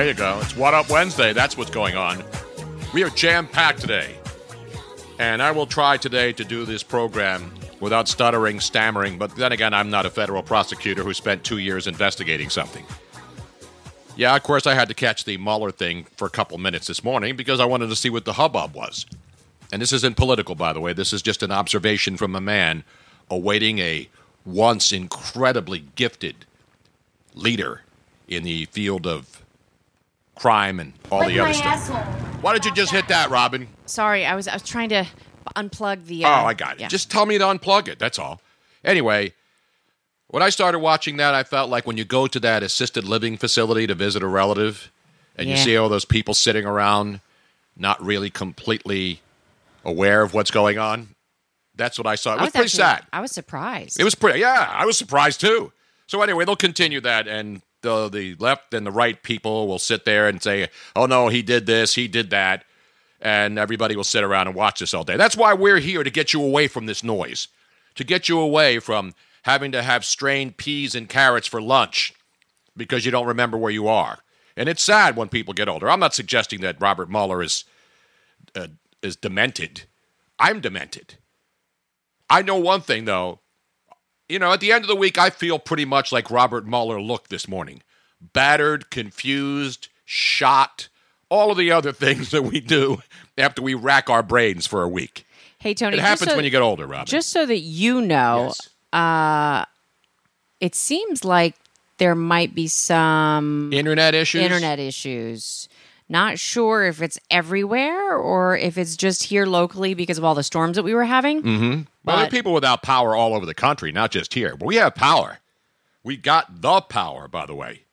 There you go. It's What Up Wednesday. That's what's going on. We are jam packed today. And I will try today to do this program without stuttering, stammering, but then again, I'm not a federal prosecutor who spent two years investigating something. Yeah, of course, I had to catch the Mueller thing for a couple minutes this morning because I wanted to see what the hubbub was. And this isn't political, by the way. This is just an observation from a man awaiting a once incredibly gifted leader in the field of crime and all the other stuff. Why did you just hit that, Robin? Sorry, I was I was trying to unplug the. Oh, Uh, I got it. yeah. Just tell me to unplug it. That's all. Anyway, when I started watching that, I felt like when you go to that assisted living facility to visit a relative and you see all those people sitting around not really completely aware of what's going on. That's what I saw. It I was, pretty actually- sad. I was surprised. It was pretty. Yeah, I was surprised too. So anyway, they'll continue that, and the the left and the right people will sit there and say, "Oh no, he did this, he did that," and everybody will sit around and watch this all day. That's why we're here to get you away from this noise, to get you away from having to have strained peas and carrots for lunch because you don't remember where you are. And it's sad when people get older. I'm not suggesting that Robert Mueller is uh, is demented. I'm demented. I know one thing though you know, at the end of the week, I feel pretty much like Robert Mueller looked this morning battered, confused, shot, all of the other things that we do after we rack our brains for a week. hey Tony, It happens so- when you get older, Robin. Just so that you know, Yes. uh, it seems like there might be some Internet issues? internet issues. Not sure if it's everywhere or if it's just here locally because of all the storms that we were having. Mm-hmm. Well, there are people without power all over the country, not just here. But we have power. We got the power, by the way.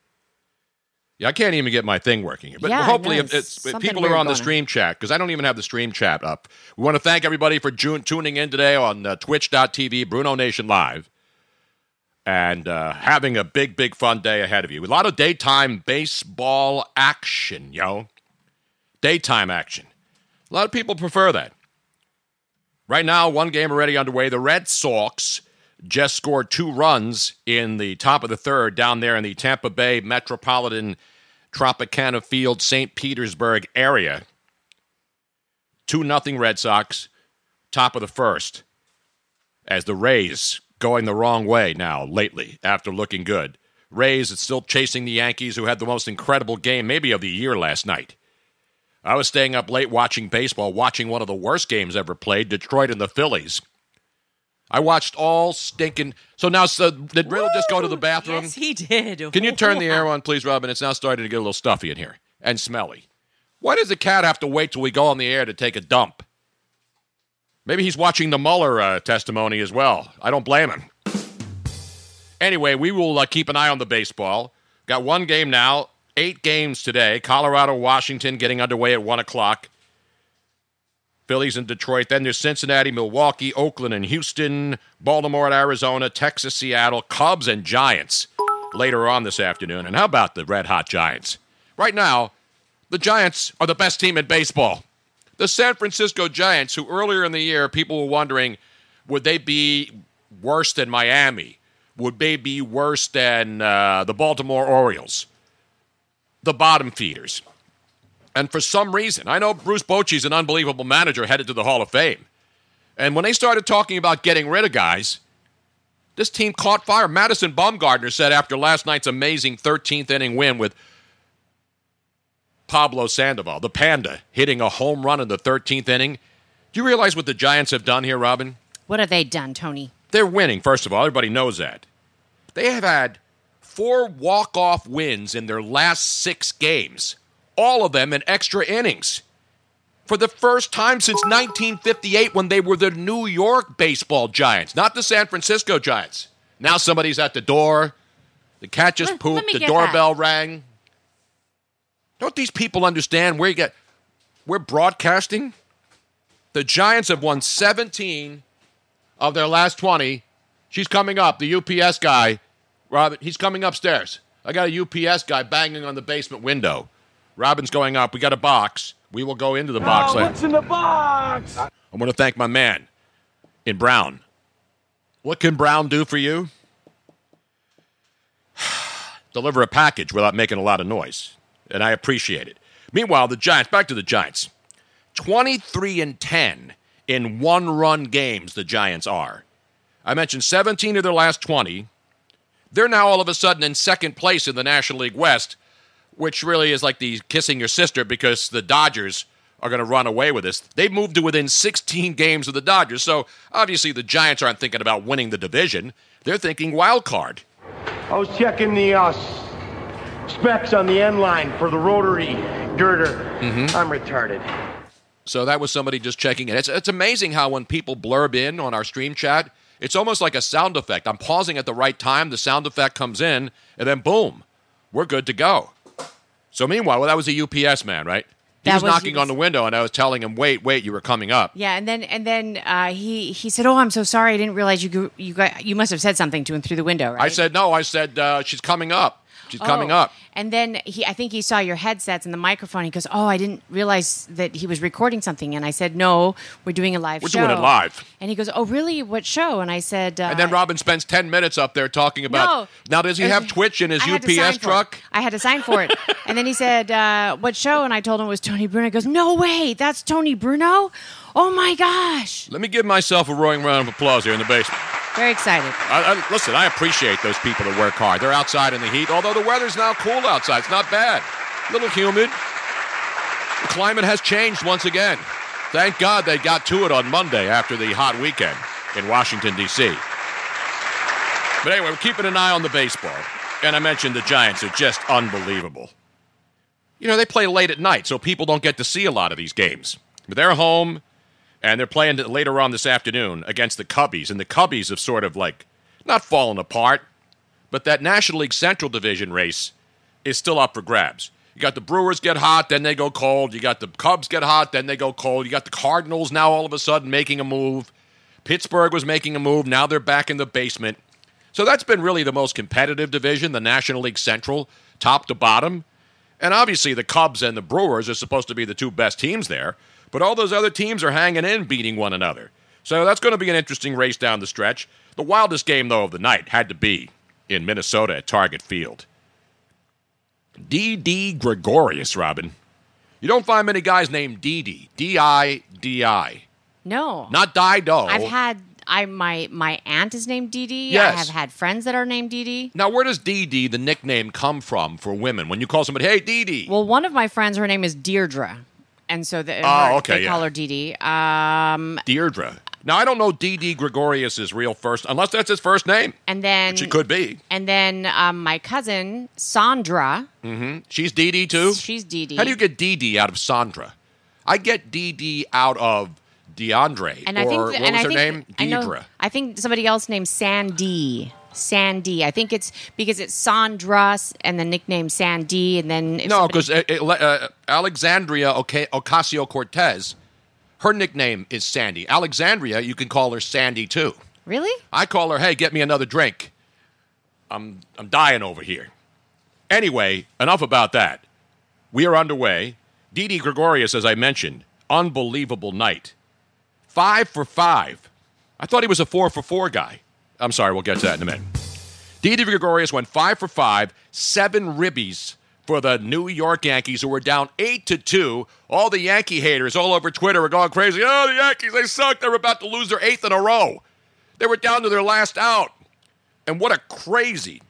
Yeah, I can't even get my thing working. But Yeah, hopefully, no, if, it's if people are on the going on. stream chat, because I don't even have the stream chat up. We want to thank everybody for June, tuning in today on uh, twitch.tv, Bruno Nation Live, and uh, having a big, big fun day ahead of you. A lot of daytime baseball action, yo. Daytime action. A lot of people prefer that. Right now, one game already underway. The Red Sox just scored two runs in the top of the third down there in the Tampa Bay metropolitan Tropicana Field, St. Petersburg area. 2 nothing Red Sox, top of the first. As the Rays going the wrong way now lately after looking good. Rays is still chasing the Yankees, who had the most incredible game, maybe of the year last night. I was staying up late watching baseball, watching one of the worst games ever played, Detroit and the Phillies. I watched all stinking. So now, so did Riddle just go to the bathroom? Yes, he did. Can you turn the air on, please, Robin? It's now starting to get a little stuffy in here and smelly. Why does the cat have to wait till we go on the air to take a dump? Maybe he's watching the Mueller uh, testimony as well. I don't blame him. Anyway, we will uh, keep an eye on the baseball. Got one game now, eight games today. Colorado, Washington getting underway at 1 o'clock. Phillies and Detroit. Then there's Cincinnati, Milwaukee, Oakland, and Houston, Baltimore and Arizona, Texas, Seattle, Cubs, and Giants later on this afternoon. And how about the red hot Giants? Right now, the Giants are the best team in baseball. The San Francisco Giants, who earlier in the year people were wondering would they be worse than Miami? Would they be worse than uh, the Baltimore Orioles? The bottom feeders. And for some reason, I know Bruce Bochy's an unbelievable manager headed to the Hall of Fame. And when they started talking about getting rid of guys, this team caught fire. Madison Bumgarner said after last night's amazing 13th inning win with Pablo Sandoval, the Panda, hitting a home run in the 13th inning. Do you realize what the Giants have done here, Robin? What have they done, Tony? They're winning, first of all. Everybody knows that. They have had four walk-off wins in their last six games, all of them in extra innings. for the first time since 1958 when they were the New York baseball giants, not the San Francisco giants. Now somebody's at the door. The cat just Let- pooped. let the doorbell rang. Don't these people understand where you get? We're broadcasting. The Giants have won 17 of their last 20. She's coming up. The UPS guy, Robin, he's coming upstairs. I got a UPS guy banging on the basement window. Robin's going up. We got a box. We will go into the box. Ah, later. What's in the box? I want to thank my man in Brown. What can Brown do for you? Deliver a package without making a lot of noise. And I appreciate it. Meanwhile, the Giants, back to the Giants. 23 and 10 in one run games, the Giants are. I mentioned 17 of their last 20. They're now all of a sudden in second place in the National League West, which really is like the kissing your sister because the Dodgers are going to run away with this. They've moved to within 16 games of the Dodgers. So obviously the Giants aren't thinking about winning the division. They're thinking wild card. I was checking the uh, specs on the end line for the rotary girder. I'm retarded. So that was somebody just checking in. It's, it's amazing how when people blurb in on our stream chat, it's almost like a sound effect. I'm pausing at the right time, the sound effect comes in, and then boom, we're good to go. So meanwhile, well, that was a UPS man, right? He was, was- knocking was- on the window, and I was telling him, "Wait, wait, you were coming up." Yeah, and then and then uh, he he said, "Oh, I'm so sorry. I didn't realize you you got you must have said something to him through the window, right?" I said, "No." I said, uh, "She's coming up. She's coming Oh. up." And then he, I think he saw your headsets and the microphone. He goes, "Oh, I didn't realize that he was recording something." And I said, "No, we're doing a live We're show." doing it live. And he goes, "Oh, really? What show?" And I said, uh, And then Robin spends ten minutes up there talking about. No. Now, does he Uh, have Twitch in his I had to sign UPS truck? I had to sign for it. and then he said, uh, "What show?" And I told him it was Tony Bruno. He goes, "No way, that's Tony Bruno! Oh my gosh!" Let me give myself a roaring round of applause here in the basement. Very excited. I, I, listen, I appreciate those people that work hard. They're outside in the heat, although the weather's now cool outside. It's not bad. A little humid. The climate has changed once again. Thank God they got to it on Monday after the hot weekend in Washington, D.C. But anyway, we're keeping an eye on the baseball. And I mentioned the Giants are just unbelievable. You know, they play late at night, so people don't get to see a lot of these games. But they're home, and they're playing later on this afternoon against the Cubbies, and the Cubbies have sort of like not fallen apart, but that National League Central Division race is still up for grabs. You got the Brewers get hot, then they go cold. You got the Cubs get hot, then they go cold. You got the Cardinals now all of a sudden making a move. Pittsburgh was making a move. Now they're back in the basement. So that's been really the most competitive division, the National League Central, top to bottom. And obviously, the Cubs and the Brewers are supposed to be the two best teams there, but all those other teams are hanging in, beating one another. So that's going to be an interesting race down the stretch. The wildest game, though, of the night had to be in Minnesota at Target Field. Didi Gregorius, Robin. You don't find many guys named D.D. D-I-D-I. No, Not Dido. I've had I my my aunt is named Dee Dee. Yes. I have had friends that are named Dee Dee. Now, where does D.D., the nickname, come from for women? When you call somebody, hey, D.D. Well, one of my friends, her name is Deirdre, and so the, Oh, her- okay, they yeah. call her Dee Dee. Um, Deirdre. Now, I don't know Didi Gregorius' real first, unless that's his first name, and then she could be. and then um, my cousin Sandra, She's Dee.D. too? she's Dee Dee. How do you get Dee.D. out of Sandra? I get Dee.D. out of DeAndre. And or I think, what and was her think, name? I know- Deidre. I think somebody else named Sandy. Sandy. I think it's because it's Sandra and the nickname Sandy, and then No, somebody- because uh, uh, Alexandria Ocasio Cortez, her nickname is Sandy. Alexandria, you can call her Sandy too. really, I call her, hey, get me another drink. I'm, I'm dying over here. Anyway, enough about that. We are underway. Didi Gregorius, as I mentioned, unbelievable night. Five for five. I thought he was a four for four guy. I'm sorry, we'll get to that in a minute. Didi Gregorius went five for five, seven ribbies for the New York Yankees, who were down eight to two. All the Yankee haters all over Twitter were going crazy. Oh, the Yankees, they suck. They're about to lose their eighth in a row. They were down to their last out. And what a crazy.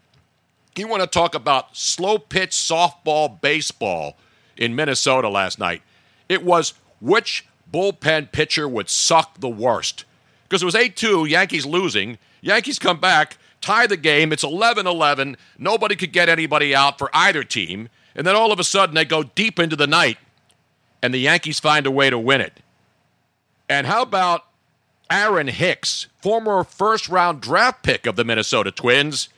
You want to talk about slow pitch softball baseball in Minnesota last night? It was which bullpen pitcher would suck the worst. Because it was 8 2, Yankees losing. Yankees come back, tie the game. It's 11 11. Nobody could get anybody out for either team. And then all of a sudden, they go deep into the night. and the Yankees find a way to win it. And how about Aaron Hicks, former first round draft pick of the Minnesota Twins?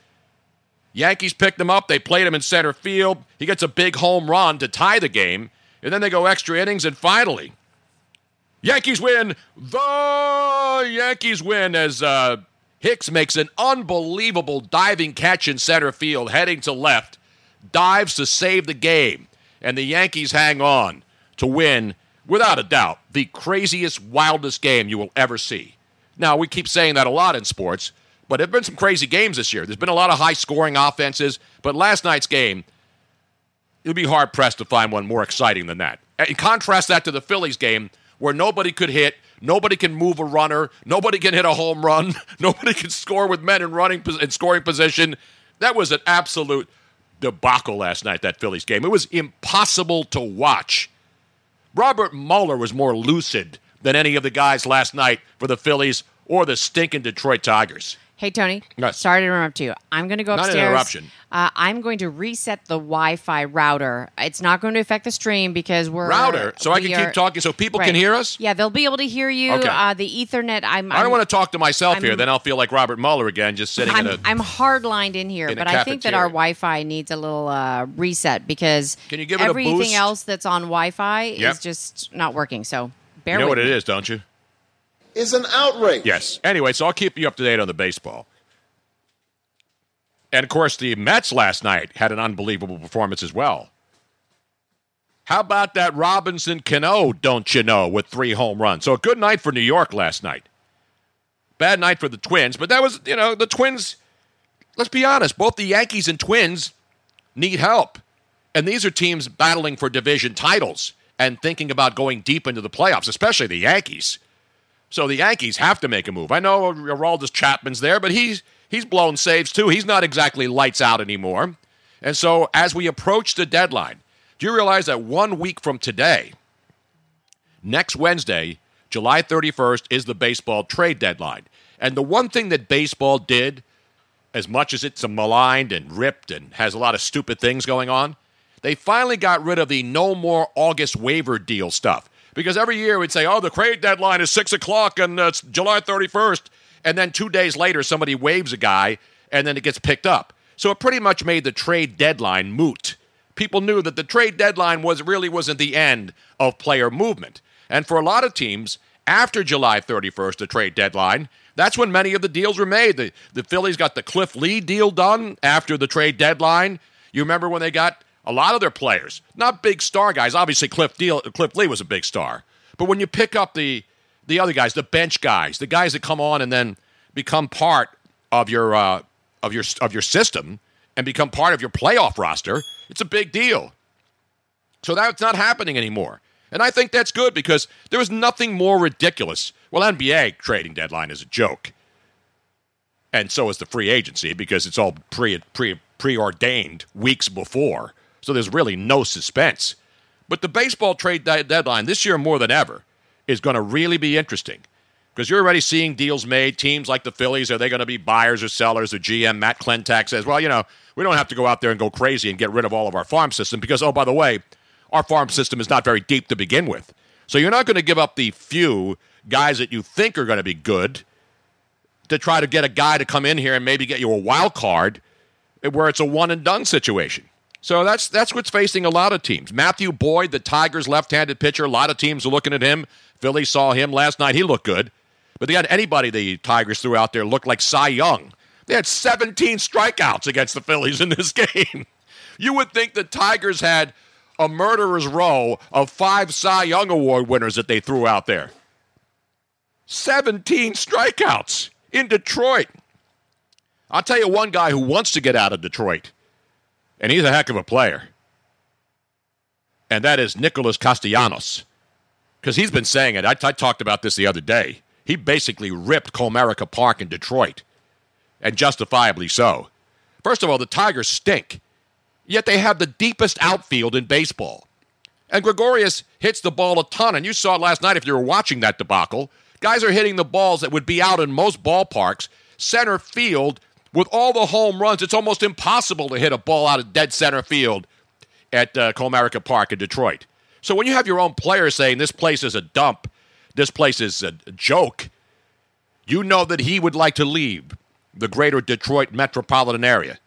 Yankees picked him up. They played him in center field. He gets a big home run to tie the game. And then they go extra innings. And finally, Yankees win. The Yankees win as uh, Hicks makes an unbelievable diving catch in center field, heading to left, dives to save the game. And the Yankees hang on to win, without a doubt, the craziest, wildest game you will ever see. Now, we keep saying that a lot in sports, but there have been some crazy games this year. There's been a lot of high scoring offenses, but last night's game, you'd be hard pressed to find one more exciting than that. And contrast that to the Phillies game, where nobody could hit, nobody can move a runner, nobody can hit a home run, nobody can score with men in running in scoring position. That was an absolute debacle last night. That Phillies game, it was impossible to watch. Robert Mueller was more lucid than any of the guys last night for the Phillies or the stinking Detroit Tigers. Hey, Tony. Yes. Sorry to interrupt you. I'm going to go Not an upstairs. interruption. Uh, I'm going to reset the Wi-Fi router. It's not going to affect the stream because we're Router, so I can are- keep talking so people can hear us? Yeah, they'll be able to hear you. Okay. Uh, the Ethernet. I'm. I don't I'm- want to talk to myself here, I'm- then I'll feel like Robert Mueller again, just sitting I'm, in a. I'm hard lined in here, in but I think that our. Wi-Fi needs a little uh, reset because Can you give everything else that's on Wi-Fi Yep. is just not working. So bear you know what me. it is, don't you? Is an outrage. Yes. Anyway, so I'll keep you up to date on the baseball. And of course, the Mets last night had an unbelievable performance as well. How about that Robinson Cano, don't you know, with three home runs? So a good night for New York last night. Bad night for the Twins, but that was, you know, the Twins, let's be honest, both the Yankees and Twins need help. And these are teams battling for division titles and thinking about going deep into the playoffs, especially the Yankees. So the Yankees have to make a move. I know Aroldis Chapman's there, but he's he's blown saves too. He's not exactly lights out anymore. And so as we approach the deadline, do you realize that one week from today, next Wednesday, July 31st, is the baseball trade deadline. And the one thing that baseball did, as much as it's maligned and ripped and has a lot of stupid things going on, they finally got rid of the no more August waiver deal stuff. Because every year we'd say, oh, the trade deadline is 6 o'clock and uh, it's July 31st. And then two days later, somebody waives a guy and then it gets picked up. So it pretty much made the trade deadline moot. People knew that the trade deadline was really wasn't the end of player movement. And for a lot of teams, after July 31st, the trade deadline, that's when many of the deals were made. The, the Phillies got the Cliff Lee deal done after the trade deadline. You remember when they got a lot of their players, not big star guys. Obviously, Cliff, deal, Cliff Lee was a big star. But when you pick up the, the other guys, the bench guys, the guys that come on and then become part of your, uh, of your, of your system and become part of your playoff roster, it's a big deal. So that's not happening anymore. And I think that's good because there is nothing more ridiculous. Well, NBA trading deadline is a joke. And so is the free agency because it's all pre, pre, preordained weeks before. So there's really no suspense. But the baseball trade de- deadline this year more than ever is going to really be interesting because you're already seeing deals made. Teams like the Phillies, are they going to be buyers or sellers? The GM, Matt Klentak, says, well, you know, we don't have to go out there and go crazy and get rid of all of our farm system because, oh, by the way, our farm system is not very deep to begin with. So you're not going to give up the few guys that you think are going to be good to try to get a guy to come in here and maybe get you a wild card where it's a one and done situation. So that's that's what's facing a lot of teams. Matthew Boyd, the Tigers' left-handed pitcher, a lot of teams are looking at him. Philly saw him last night; he looked good. But they had anybody the Tigers threw out there looked like Cy Young. They had 17 strikeouts against the Phillies in this game. You would think the Tigers had a murderer's row of five Cy Young Award winners that they threw out there. 17 strikeouts in Detroit. I'll tell you one guy who wants to get out of Detroit, and he's a heck of a player. And that is Nicholas Castellanos. Because he's been saying it. I, talked about this the other day. He basically ripped Comerica Park in Detroit, and justifiably so. First of all, the Tigers stink, yet they have the deepest outfield in baseball. And Gregorius hits the ball a ton, and you saw it last night if you were watching that debacle. Guys are hitting the balls that would be out in most ballparks, center field, with all the home runs. It's almost impossible to hit a ball out of dead center field at uh, Comerica Park in Detroit. So when you have your own players saying this place is a dump, this place is a joke, you know that he would like to leave the greater Detroit metropolitan area.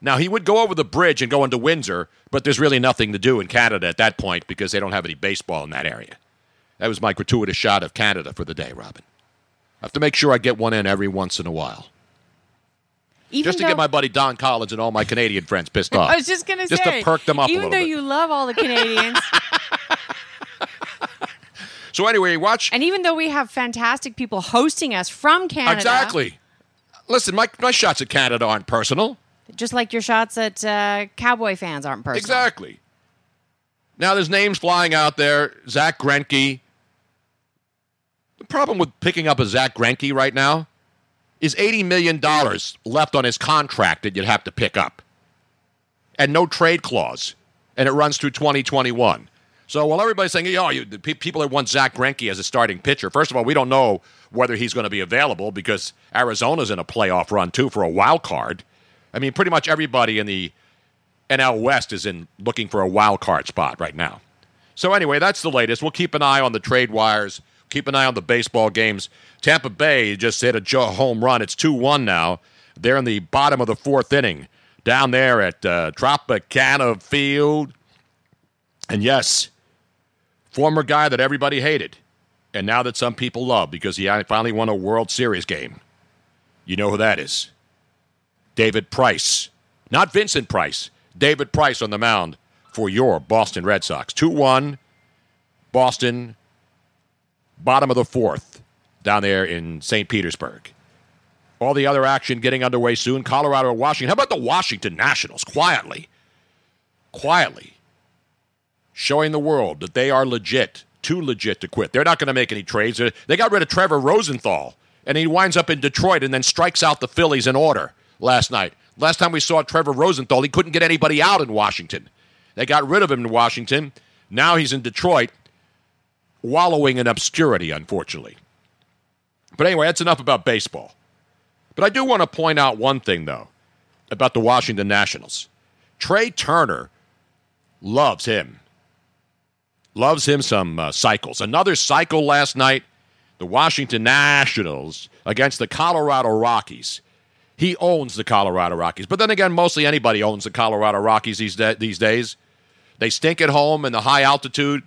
Now, he would go over the bridge and go into Windsor, but there's really nothing to do in Canada at that point because they don't have any baseball in that area. That was my gratuitous shot of Canada for the day, Robin. I have to make sure I get one in every once in a while. Even just to though- get my buddy Don Collins and all my Canadian friends pissed off. I was just gonna say. Just to perk them up a even though bit. you love all the Canadians, So anyway, watch. and even though we have fantastic people hosting us from Canada, Exactly. Listen, my, my shots at Canada aren't personal. just like your shots at uh, Cowboy fans aren't personal. Exactly. Now there's names flying out there. Zach Greinke. The problem with picking up a Zach Greinke right now is eighty million dollars left on his contract that you'd have to pick up, and no trade clause, and it runs through 2021. So while everybody's saying, "Oh, you, the pe- people that want Zach Greinke as a starting pitcher," first of all, we don't know whether he's going to be available because Arizona's in a playoff run too for a wild card. I mean, pretty much everybody in the NL West is in looking for a wild card spot right now. So anyway, that's the latest. We'll keep an eye on the trade wires. Keep an eye on the baseball games. Tampa Bay just hit a home run. It's two one now. They're in the bottom of the fourth inning down there at uh, Tropicana Field. And yes, former guy that everybody hated, and now that some people love because he finally won a World Series game. You know who that is? David Price. Not Vincent Price. David Price on the mound for your Boston Red Sox. 2 1, Boston, bottom of the fourth, down there in St. Petersburg. All the other action getting underway soon. Colorado, Washington. How about the Washington Nationals? Quietly, quietly showing the world that they are legit, too legit to quit. They're not going to make any trades. They- They got rid of Trevor Rosenthal, and he winds up in Detroit and then strikes out the Phillies in order last night. Last time we saw Trevor Rosenthal, he couldn't get anybody out in Washington. They got rid of him in Washington. Now he's in Detroit, wallowing in obscurity, unfortunately. But anyway, that's enough about baseball. But I do want to point out one thing, though, about the Washington Nationals. Trey Turner loves him. Loves him some uh, cycles. Another cycle last night. The Washington Nationals against the Colorado Rockies. He owns the Colorado Rockies. But then again, mostly anybody owns the Colorado Rockies these, da- these days. They stink at home in the high altitude,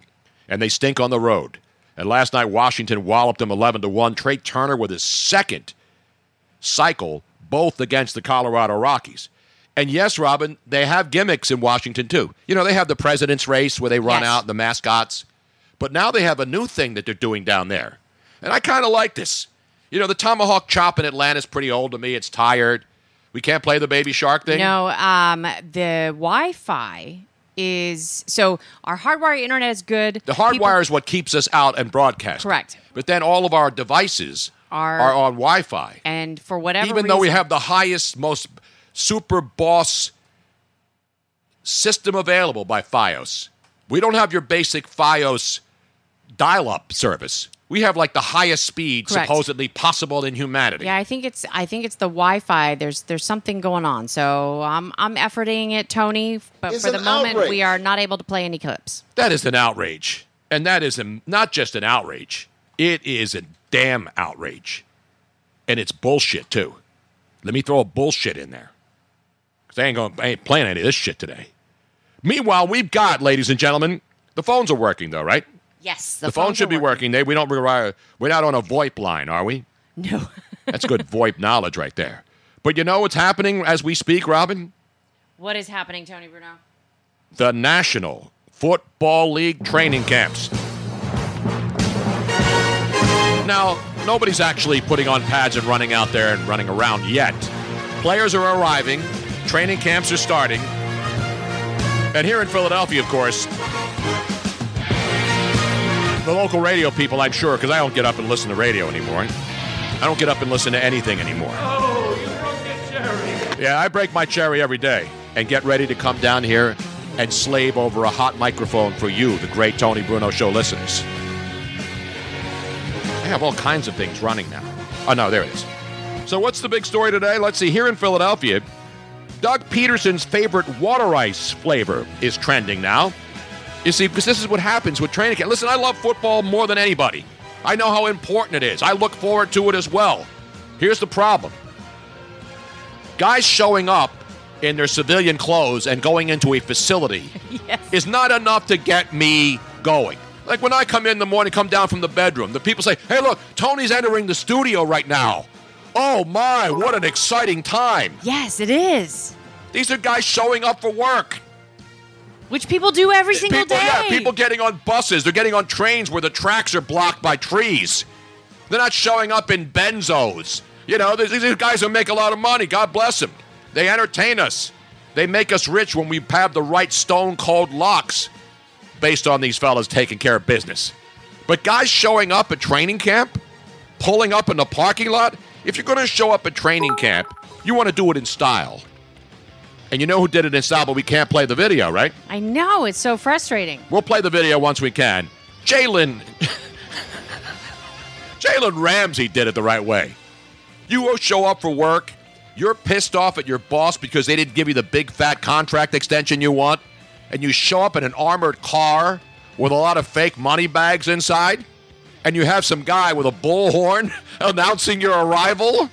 and they stink on the road. And last night, Washington walloped them 11 to 1. Trey Turner with his second cycle, both against the Colorado Rockies. And yes, Robin, they have gimmicks in Washington too. You know, they have the president's race where they run Yes. out the mascots. But now they have a new thing that they're doing down there. And I kind of like this. You know, the tomahawk chop in Atlanta's pretty old to me. It's tired. We can't play the baby shark thing. No, um, the Wi-Fi is so our hardwire internet is good. The hardwire People- is what keeps us out and broadcast. Correct. But then all of our devices Are- are on Wi Fi. and for whatever Even though we have the highest, most super boss system available by Fios, we don't have your basic Fios dial up service. We have like the highest speed Correct. supposedly possible in humanity. Yeah, I think it's I think it's the Wi-Fi. There's there's something going on. So I'm I'm efforting it, Tony. But It's for the moment, outrage. we are not able to play any clips. That is an outrage. And that is a, not just an outrage, it is a damn outrage. And it's bullshit, too. Let me throw a bullshit in there. Because I ain't, going, I ain't playing any of this shit today. Meanwhile, we've got, ladies and gentlemen, the phones are working, though, right? Yes, The, phone phones should be working. They, we don't rely, we're not on a VoIP line, are we? No. That's good VoIP knowledge right there. But you know what's happening as we speak, Robin? what is happening, Tony Bruno? the National Football League training camps. Now, nobody's actually putting on pads and running out there and running around yet. Players are arriving, training camps are starting. And here in Philadelphia, of course, the local radio people, I'm sure, because I don't get up and listen to radio anymore. I don't get up and listen to anything anymore. Yeah, I break my cherry every day and get ready to come down here and slave over a hot microphone for you, the great Tony Bruno Show listeners. I have all kinds of things running now. Oh, no, there it is. So, what's the big story today? Let's see. Here in Philadelphia, Doug Pederson's favorite water ice flavor is trending now. You see, because this is what happens with training camp. Listen, I love football more than anybody. I know how important it is. I look forward to it as well. Here's the problem guys showing up in their civilian clothes and going into a facility is not enough to get me going. Like when I come in the morning, come down from the bedroom, the people say, Hey, look, Tony's entering the studio right now. Oh my, what an exciting time. Yes, it is. These are guys showing up for work. Which people do every single people, day. Yeah, people getting on buses. They're getting on trains where the tracks are blocked by trees. They're not showing up in benzos. You know, these these guys who make a lot of money. God bless them. They entertain us. They make us rich when we have the right stone cold locks based on these fellas taking care of business. But guys showing up at training camp, pulling up in the parking lot, if you're going to show up at training camp, you want to do it in style. And you know who did it in style, but we can't play the video, right? I know, it's so frustrating. We'll play the video once we can. Jalen. Jalen Ramsey did it the right way. You show up for work. You're pissed off at your boss because they didn't give you the big fat contract extension you want. And you show up in an armored car with a lot of fake money bags inside. And you have some guy with a bullhorn announcing your arrival.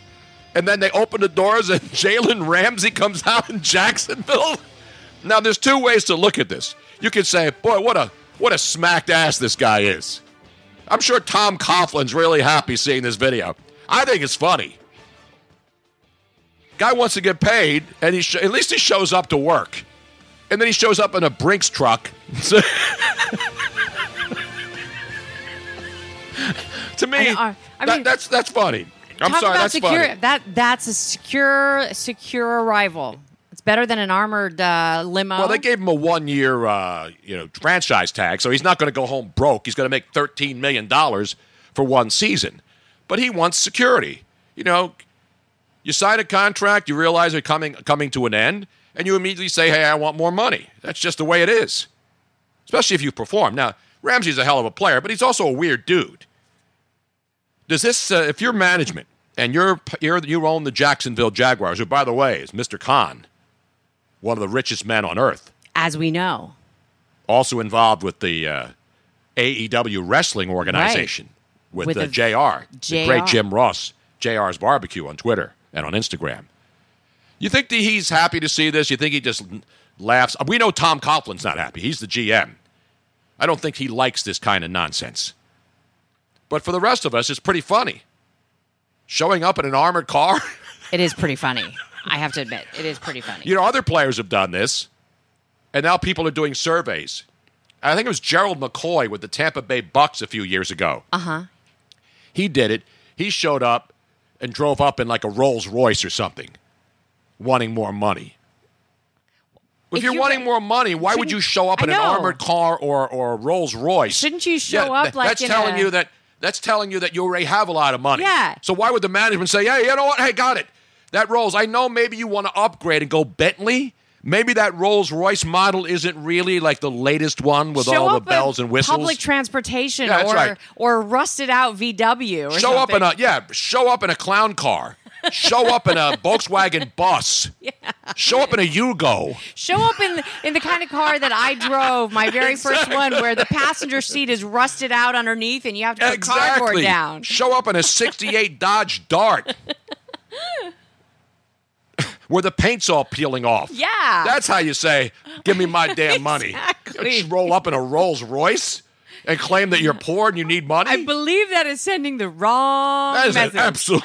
And then they open the doors and Jalen Ramsey comes out in Jacksonville. Now, there's two ways to look at this. You could say, boy, what a what a smacked ass this guy is. I'm sure Tom Coughlin's really happy seeing this video. I think it's funny. Guy wants to get paid, and he sh- at least he shows up to work, and then he shows up in a Brinks truck. to me, I know, I- I that- that's that's funny. I'm Talk sorry, about that's secure. funny. That that's a secure secure arrival. It's better than an armored uh, limo. Well, they gave him a one-year, uh, you know, franchise tag, so he's not going to go home broke. He's going to make thirteen million dollars for one season, but he wants security. You know, you sign a contract, you realize it's coming coming to an end, and you immediately say, "Hey, I want more money." That's just the way it is, especially if you perform. Now, Ramsey's a hell of a player, but he's also a weird dude. Does this, uh, if you're management and you're, you're you own the Jacksonville Jaguars, who, by the way, is Mr. Khan, one of the richest men on earth, as we know. also involved with the uh, AEW wrestling organization with, With uh, a- JR, the JR. great Jim Ross, JR's Barbecue on Twitter and on Instagram. You think that he's happy to see this? You think he just laughs? We know Tom Coughlin's not happy. He's the GM. I don't think he likes this kind of nonsense. But for the rest of us, it's pretty funny. Showing up in an armored car. It is pretty funny. I have to admit, it is pretty funny. You know, other players have done this, and now people are doing surveys. I think it was Gerald McCoy with the Tampa Bay Bucks a few years ago. Uh huh. He did it. He showed up and drove up in like a Rolls Royce or something, wanting more money. If, If you're you wanting more money, why would you show up in an armored car or or a Rolls Royce? Shouldn't you show up th- like that's in telling a- you that that's telling you that you already have a lot of money. Yeah. So why would the management say, "Hey, you know what? Hey, got it. That Rolls. I know maybe you want to upgrade and go Bentley. Maybe that Rolls Royce model isn't really like the latest one with Show all the bells and whistles. Public transportation Yeah, that's or right. or rusted out VW or show up in a yeah. Show up in a clown car. Show up in a Volkswagen bus. Show up in a Yugo. Show up in the, in the kind of car that I drove, my very first one, where the passenger seat is rusted out underneath, and you have to put cardboard Exactly. down. Show up in a 68 Dodge Dart. Where the paint's all peeling off. Yeah. That's how you say, give me my damn money. Exactly. You just roll up in a Rolls Royce and claim that you're poor and you need money? I believe that is sending the wrong that is an message. absolute.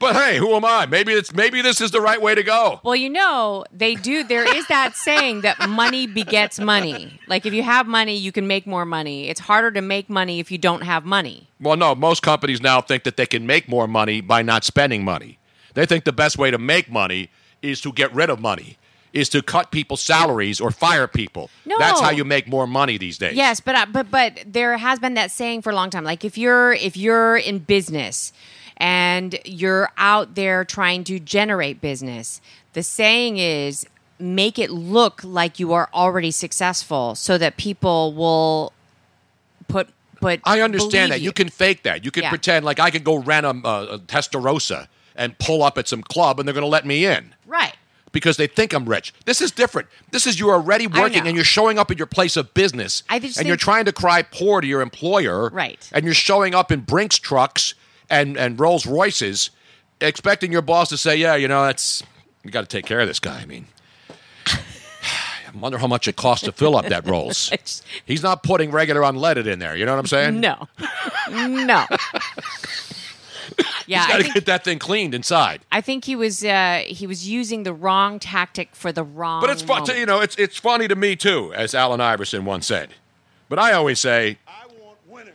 But hey, who am I? Maybe it's maybe this is the right way to go. Well, you know, they do. There is that saying that money begets money. Like if you have money, you can make more money. It's harder to make money if you don't have money. Well, no, most companies now think that they can make more money by not spending money. They think the best way to make money is to get rid of money, is to cut people's salaries or fire people. No. That's how you make more money these days. Yes, but uh, but but there has been that saying for a long time. Like if you're if you're in business and you're out there trying to generate business, the saying is make it look like you are already successful, so that people will put put. I understand that. believe You can fake that. You can Yeah. pretend like I can go rent a, a, a Testarossa and pull up at some club and they're going to let me in. right. because they think I'm rich. This is different. This is you're already working and you're showing up at your place of business and you're trying to cry poor to your employer. Right. And you're showing up in Brinks trucks and, and Rolls Royces, expecting your boss to say, yeah, you know, that's, you got to take care of this guy. I mean, I wonder how much it costs to fill up that Rolls. He's not putting regular unleaded in there. You know what I'm saying? no, no. yeah, I got to get that thing cleaned inside. I think he was uh, he was using the wrong tactic for the wrong. But it's fun, moment. you know, it's it's funny to me too, as Allen Iverson once said. But I always say,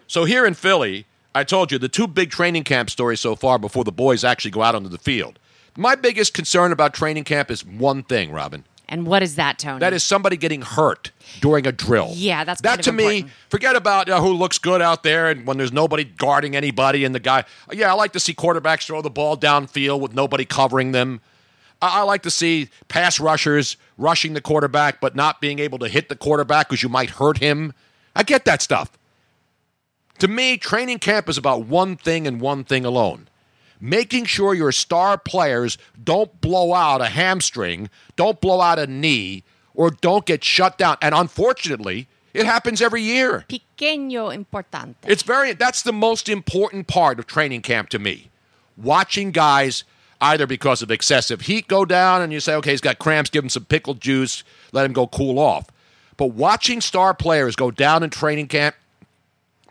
so here in Philly, I told you the two big training camp stories so far before the boys actually go out onto the field. My biggest concern about training camp is one thing, Robin. And what is that, Tony? That is somebody getting hurt during a drill. Yeah, that's that to me. Forget about uh, who looks good out there and when there's nobody guarding anybody and the guy. Yeah, I like to see quarterbacks throw the ball downfield with nobody covering them. I, I like to see pass rushers rushing the quarterback but not being able to hit the quarterback because you might hurt him. I get that stuff. To me, training camp is about one thing and one thing alone making sure your star players don't blow out a hamstring, don't blow out a knee, or don't get shut down. And unfortunately, it happens every year. Pequeño importante. It's very that's the most important part of training camp to me. Watching guys either because of excessive heat go down and you say, okay, he's got cramps, give him some pickled juice, let him go cool off. But watching star players go down in training camp,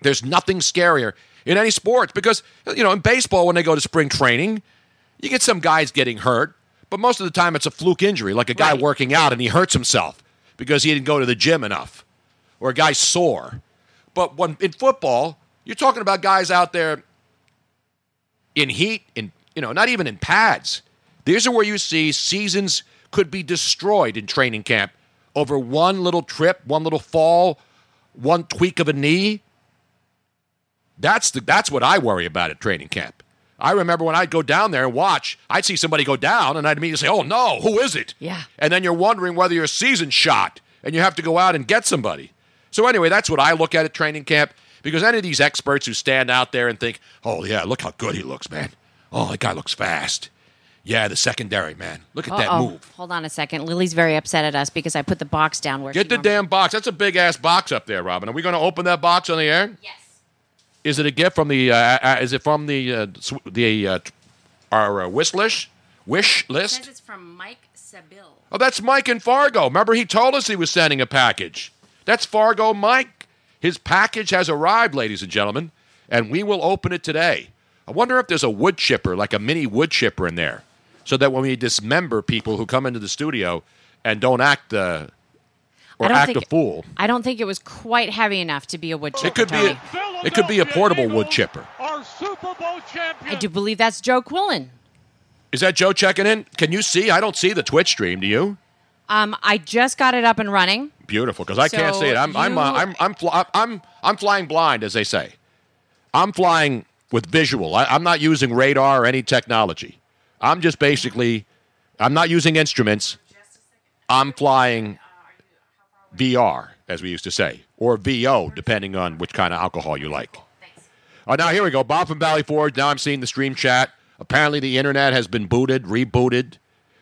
there's nothing scarier in any sports because you know in baseball when they go to spring training, you get some guys getting hurt, but most of the time it's a fluke injury, like a guy Right. working out and he hurts himself because he didn't go to the gym enough, or a guy's sore. But when in football, you're talking about guys out there in heat, in you know, not even in pads. These are where you see seasons could be destroyed in training camp over one little trip, one little fall, one tweak of a knee. That's the that's what I worry about at training camp. I remember when I'd go down there and watch, I'd see somebody go down and I'd immediately say, Oh no, who is it? Yeah. And then you're wondering whether your season's shot and you have to go out and get somebody. So anyway, that's what I look at at training camp because any of these experts who stand out there and think, Oh yeah, look how good he looks, man. Oh, that guy looks fast. Yeah, the secondary, man. Look at that Uh-oh. move. Hold on a second. Lily's very upset at us because I put the box down where Get the normally- damn box. That's a big ass box up there, Robin. Are we going to open that box on the air? Yes. Is it a gift from the? Uh, uh, is it from the uh, the uh, our uh, wish list? Wish It list? says it's from Mike Sabil. Oh, that's Mike in Fargo. Remember, he told us he was sending a package. That's Fargo Mike. His package has arrived, ladies and gentlemen, and we will open it today. I wonder if there's a wood chipper, like a mini wood chipper in there, so that when we dismember people who come into the studio and don't act uh, or I don't act a think- fool, I don't think it was quite heavy enough to be a wood chipper. it could be a, it could be a portable wood chipper. I do believe that's Joe Quillen. Is that Joe checking in? Can you see? I don't see the Twitch stream. Do you? Um, I just got it up and running. Beautiful, because I can't see it. I'm I'm, uh, I'm I'm fly, I'm I'm flying blind, as they say. I'm flying with visual. I, I'm not using radar or any technology. I'm just basically, I'm not using instruments. I'm flying VR, as we used to say, or VO, depending on which kind of alcohol you like. Oh, now here we go. Bob from Valley Forge. Now I'm seeing the stream chat. Apparently, the internet has been booted, rebooted,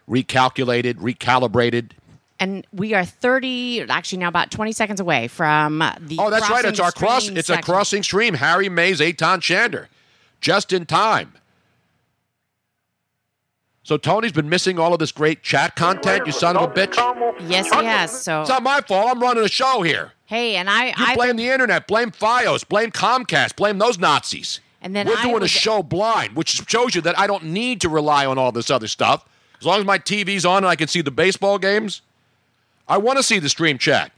recalculated, recalibrated. And we are 30, actually now about 20 seconds away from the. Oh, that's right. It's our cross. It's a crossing stream. Harry Mayes, Eytan Shander, just in time. So Tony's been missing all of this great chat content. You son of a bitch. Yes, he has. So It's not my fault. I'm running a show here. hey, and I, You I blame the internet. Blame FiOS. Blame Comcast. Blame those Nazis. And then we're I doing a show blind, which shows you that I don't need to rely on all this other stuff. As long as my TV's on and I can see the baseball games, I want to see the stream chat.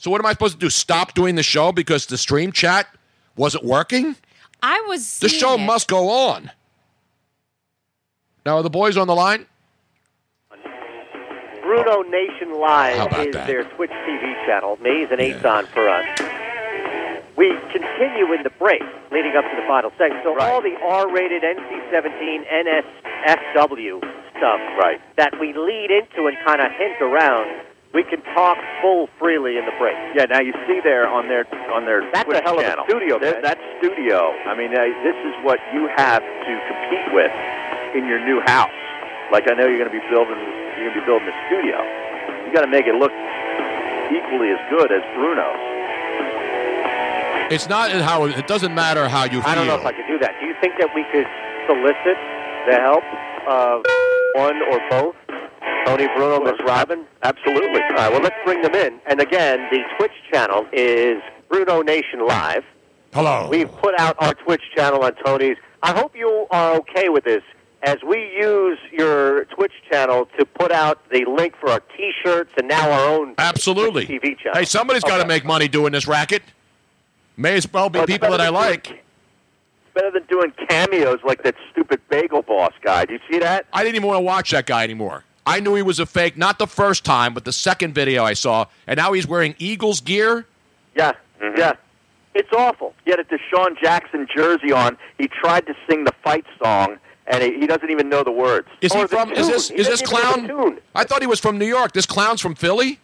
So what am I supposed to do? Stop doing the show because the stream chat wasn't working? I was. The show it. must go on. Now are the boys on the line? Bruno Nation Live is that? their Twitch TV channel. Mayes and Eytan for us. We continue in the break leading up to the final segment. So all the R-rated NC-17 NSFW stuff Right. that we lead into and kind of hint around, we can talk full freely in the break. Yeah, now you see there on their on their That's Twitch a hell of a channel. studio, That, man. Studio. I mean, uh, this is what you have to compete with in your new house. Like I know you're going to be building, you're going to be building a studio. You got to make it look equally as good as Bruno's. It's not how it doesn't matter how you feel. I don't know if I could do that. Do you think that we could solicit the help of one or both? Tony Bruno, Miss Robin? Absolutely. All right, well, let's bring them in. And again, the Twitch channel is Bruno Nation Live. Hello. We've put out our Twitch channel on Tony's. I hope you are okay with this as we use your Twitch channel to put out the link for our T-shirts and now our own Absolutely. Twitch TV channel. Hey, somebody's got to make money doing this racket. May as well be Well, people that I like. Better than doing cameos like that stupid Bagel Boss guy. Do you see that? I didn't even want to watch that guy anymore. I knew he was a fake, not the first time, but the second video I saw, and now he's wearing Eagles gear. Yeah, mm-hmm. yeah. It's awful. He had a DeSean Jackson jersey on. He tried to sing the fight song, and he, he doesn't even know the words. Is he Or the from? Is this He is this doesn't even know clown? I thought he was from New York. This clown's from Philly.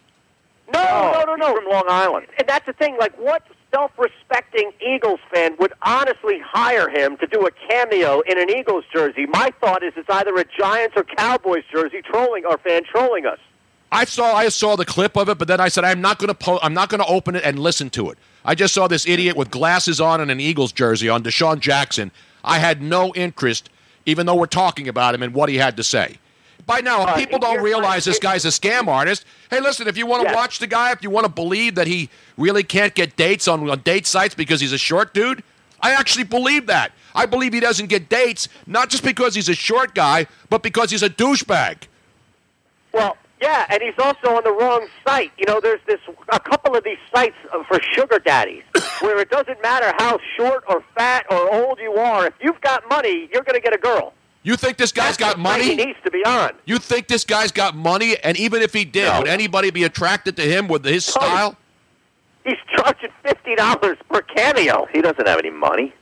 No, no, no, no. From Long Island. And that's the thing. Like, what self-respecting Eagles fan would honestly hire him to do a cameo in an Eagles jersey? My thought is it's either a Giants or Cowboys jersey trolling our fan trolling us. I saw I saw the clip of it, but then I said I'm not going to po- I'm not going to open it and listen to it. I just saw this idiot with glasses on and an Eagles jersey on DeSean Jackson. I had no interest, even though we're talking about him and what he had to say. By now, if people don't realize this guy's a scam artist, hey, listen, if you want to watch the guy, if you want to believe that he really can't get dates on, on date sites because he's a short dude, I actually believe that. I believe he doesn't get dates, not just because he's a short guy, but because he's a douchebag. Well, yeah, and he's also on the wrong site. You know, there's this a couple of these sites uh, for sugar daddies where it doesn't matter how short or fat or old you are. If you've got money, you're going to get a girl. You think this guy's got the money? He needs to be on. You think this guy's got money? And even if he did, would anybody be attracted to him with his style? He's charging fifty dollars per cameo. He doesn't have any money.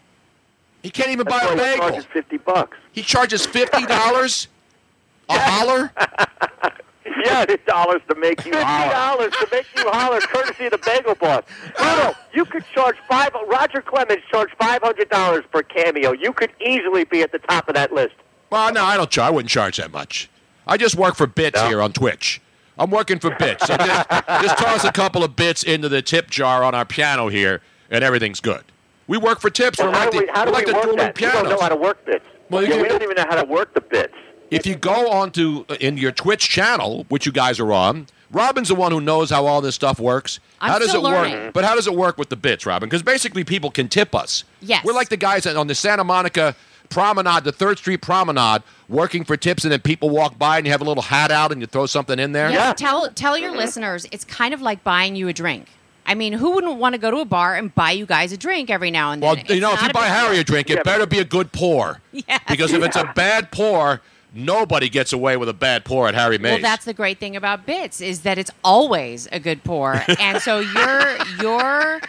He can't even That's buy a why he charges fifty bucks. He charges fifty dollars a holler. Yeah, fifty dollars to make you Fifty holler. dollars to make you holler, courtesy of the Bagel Boss. Bruno, you could charge five. Roger Clemens charged five hundred dollars per cameo. You could easily be at the top of that list. Well, no, I don't. Charge. I wouldn't charge that much. I just work for bits here on Twitch. I'm working for bits. So just, just toss a couple of bits into the tip jar on our piano here, and everything's good. We work for tips. Well, we're how like do we, the, how do we're like we the work dueling that? We don't know how to work bits. Well, you Yeah, can- we don't even know how to work the bits. If you go onto uh, in your Twitch channel, which you guys are on, Robin's the one who knows how all this stuff works. I'm how does still it work? But how does it work with the bits, Robin? Because basically, people can tip us. Yes. we're like the guys on the Santa Monica Promenade, the Third Street Promenade, working for tips, and then people walk by and you have a little hat out and you throw something in there. Yeah. Tell tell your listeners it's kind of like buying you a drink. I mean, who wouldn't want to go to a bar and buy you guys a drink every now and then? Well, you know, if not you a buy big Harry deal. a drink, it better be a good pour. Yes. Because if it's a bad pour, nobody gets away with a bad pour at Harry Mayes. Well, that's the great thing about bits is that it's always a good pour, and so your your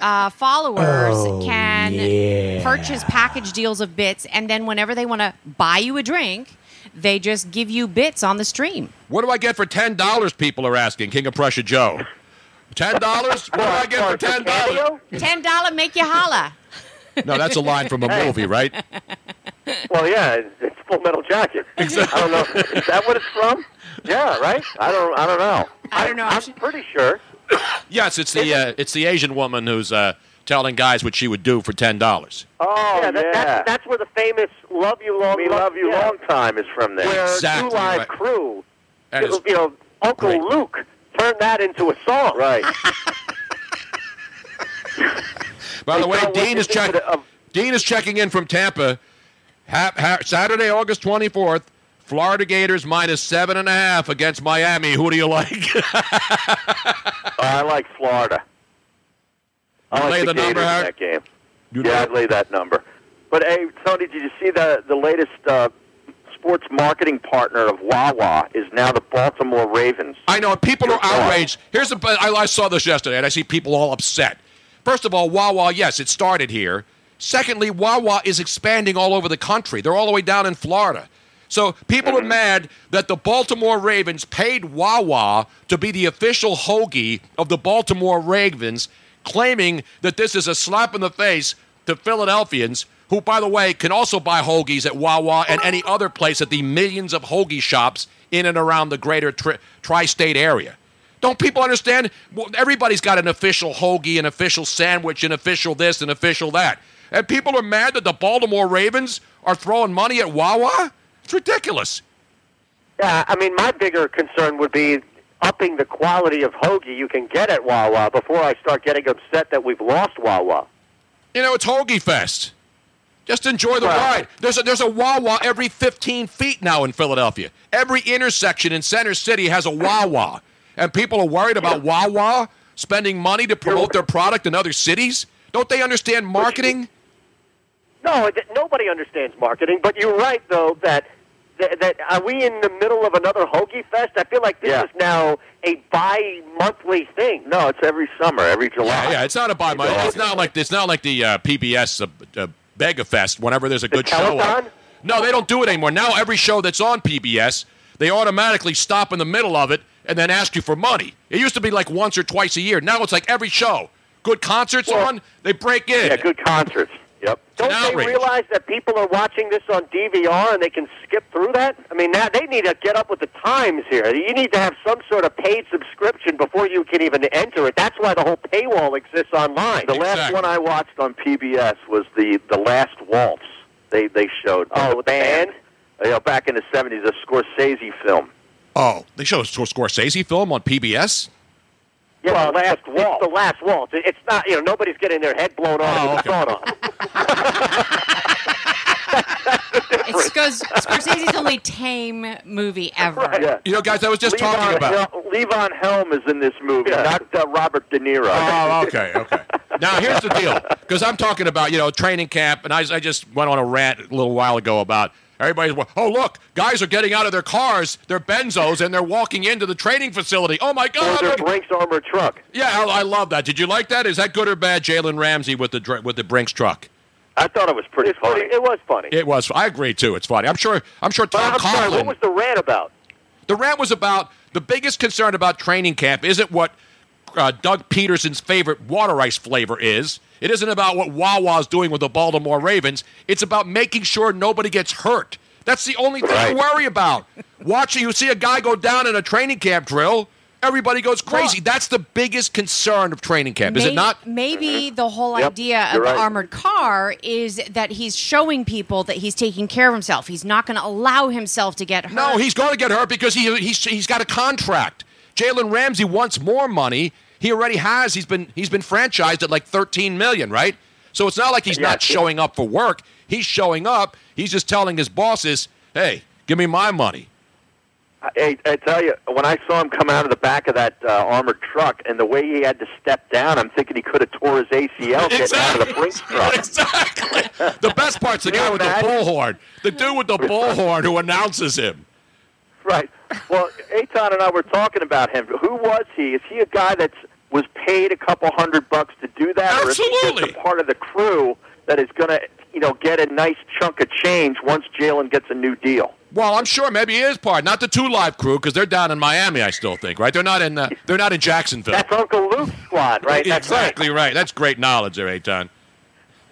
uh, followers Oh, can purchase package deals of bits, and then whenever they want to buy you a drink, they just give you bits on the stream. What do I get for ten dollars? People are asking. King of Prussia Joe. Ten dollars? What do I get for ten dollars? Ten dollar make you holla. No, that's a line from a movie, right? Well, yeah, it's, it's Full Metal Jacket. I don't know. Is that what it's from? Yeah, right. I don't. I don't know. I don't know. I'm pretty sure. Yes, it's the uh, it's the Asian woman who's uh, telling guys what she would do for ten dollars. Oh yeah, that, That's, that's where the famous "Love You Long." We love you yeah, long time is from there. Where Exactly Two Live right. Crew, That you know, Uncle great. Luke turned that into a song. Right. By the way, Dean is checking. into the- of- Dean is checking in from Tampa. Ha- ha- Saturday, August twenty fourth. Florida Gators minus seven and a half against Miami. Who do you like? I like Florida. I You like lay the, the number, Gators in that game. You yeah, know- I'd lay that number. But hey, Tony, did you see the the latest uh, sports marketing partner of Wawa is now the Baltimore Ravens? I know people are outraged. Here's the. I, I saw this yesterday, and I see people all upset. First of all, Wawa, yes, it started here. Secondly, Wawa is expanding all over the country. They're all the way down in Florida. So people are mm-hmm. mad that the Baltimore Ravens paid Wawa to be the official hoagie of the Baltimore Ravens, claiming that this is a slap in the face to Philadelphians who, by the way, can also buy hoagies at Wawa and any other place at the millions of hoagie shops in and around the greater tri- tri-state area. Don't people understand? Well, everybody's got an official hoagie, an official sandwich, an official this, an official that. And people are mad that the Baltimore Ravens are throwing money at Wawa? It's ridiculous. Yeah, I mean, my bigger concern would be upping the quality of hoagie you can get at Wawa before I start getting upset that we've lost Wawa. You know, it's Hoagie Fest. Just enjoy the ride. There's a, there's a Wawa every 15 feet now in Philadelphia. Every intersection in Center City has a Wawa. And people are worried about Wawa spending money to promote their product in other cities. Don't they understand marketing? No, it- nobody understands marketing, but you're right, though, that, that, that are we in the middle of another Hoagie Fest? I feel like this Yeah. is now a bi-monthly thing. No, it's every summer, every July. Yeah, yeah, it's not a buy money. It's not like it's not like the uh, PBS uh, uh, Bega Fest. Whenever there's a good show, on. no, they don't do it anymore. Now every show that's on PBS, they automatically stop in the middle of it and then ask you for money. It used to be like once or twice a year. Now it's like every show. Good concerts on, they break in. Yeah, good concerts. Yep. Don't they outrage. realize that people are watching this on DVR and they can skip through that? I mean, now they need to get up with the times here. You need to have some sort of paid subscription before you can even enter it. That's why the whole paywall exists online. The last one I watched on PBS was the the Last Waltz. They they showed. Oh, oh with the band? Uh, you know, back in the seventies, a Scorsese film. Oh, they show a Scorsese film on PBS. Yeah, well, the last waltz. It's the last waltz. It- It's not, you know, nobody's getting their head blown off Oh, with okay. a thought on. It's Scors- Scorsese's only tame movie ever. Yeah. You know, guys, I was just Levon, talking about. Hel- Levon Helm is in this movie, not uh, Robert De Niro. Oh, okay, okay. Now here's the deal, because I'm talking about you know training camp, and I, I just went on a rant a little while ago about everybody's. Oh, look, guys are getting out of their cars, their Benzos, and they're walking into the training facility. Oh my Or God! their look- Brinks armored truck. Yeah, I, I love that. Did you like that? Is that good or bad? Jalen Ramsey with the with the Brinks truck. I thought it was pretty It's funny. funny. It was funny. It was. I agree too. It's funny. I'm sure. I'm sure Tom I'm sorry, Coughlin. what was the rant about? The rant was about the biggest concern about training camp isn't what uh, Doug Pederson's favorite water ice flavor is. It isn't about what Wawa's doing with the Baltimore Ravens. It's about making sure nobody gets hurt. That's the only thing Right. to worry about. Watching you see a guy go down in a training camp drill, everybody goes crazy. That's the biggest concern of training camp, is it not? Maybe mm-hmm. the whole Yep, idea of you're the armored car is that he's showing people that he's taking care of himself. He's not going to allow himself to get hurt. No, he's going to get hurt because he he's, he's got a contract. Jalen Ramsey wants more money. He already has. He's been he's been franchised at like 13 million, right? So it's not like he's not showing up for work. He's showing up. He's just telling his bosses, "Hey, give me my money." I, I tell you, when I saw him come out of the back of that uh, armored truck and the way he had to step down, I'm thinking he could have tore his ACL getting out of the Brinks truck. exactly. The best part's the guy with the imagine? bullhorn. The dude with the bullhorn who announces him. Right. Well, Eytan and I were talking about him. Who was he? Is he a guy that was paid a couple hundred bucks to do that, or Absolutely. just a part of the crew that is going to, you know, get a nice chunk of change once Jalen gets a new deal? Well, I'm sure maybe he is part, not the two live crew, because they're down in Miami. I still think, right? They're not in. Uh, they're not in Jacksonville. That's Uncle Luke's squad, right? That's right. exactly right. That's great knowledge there, Eytan.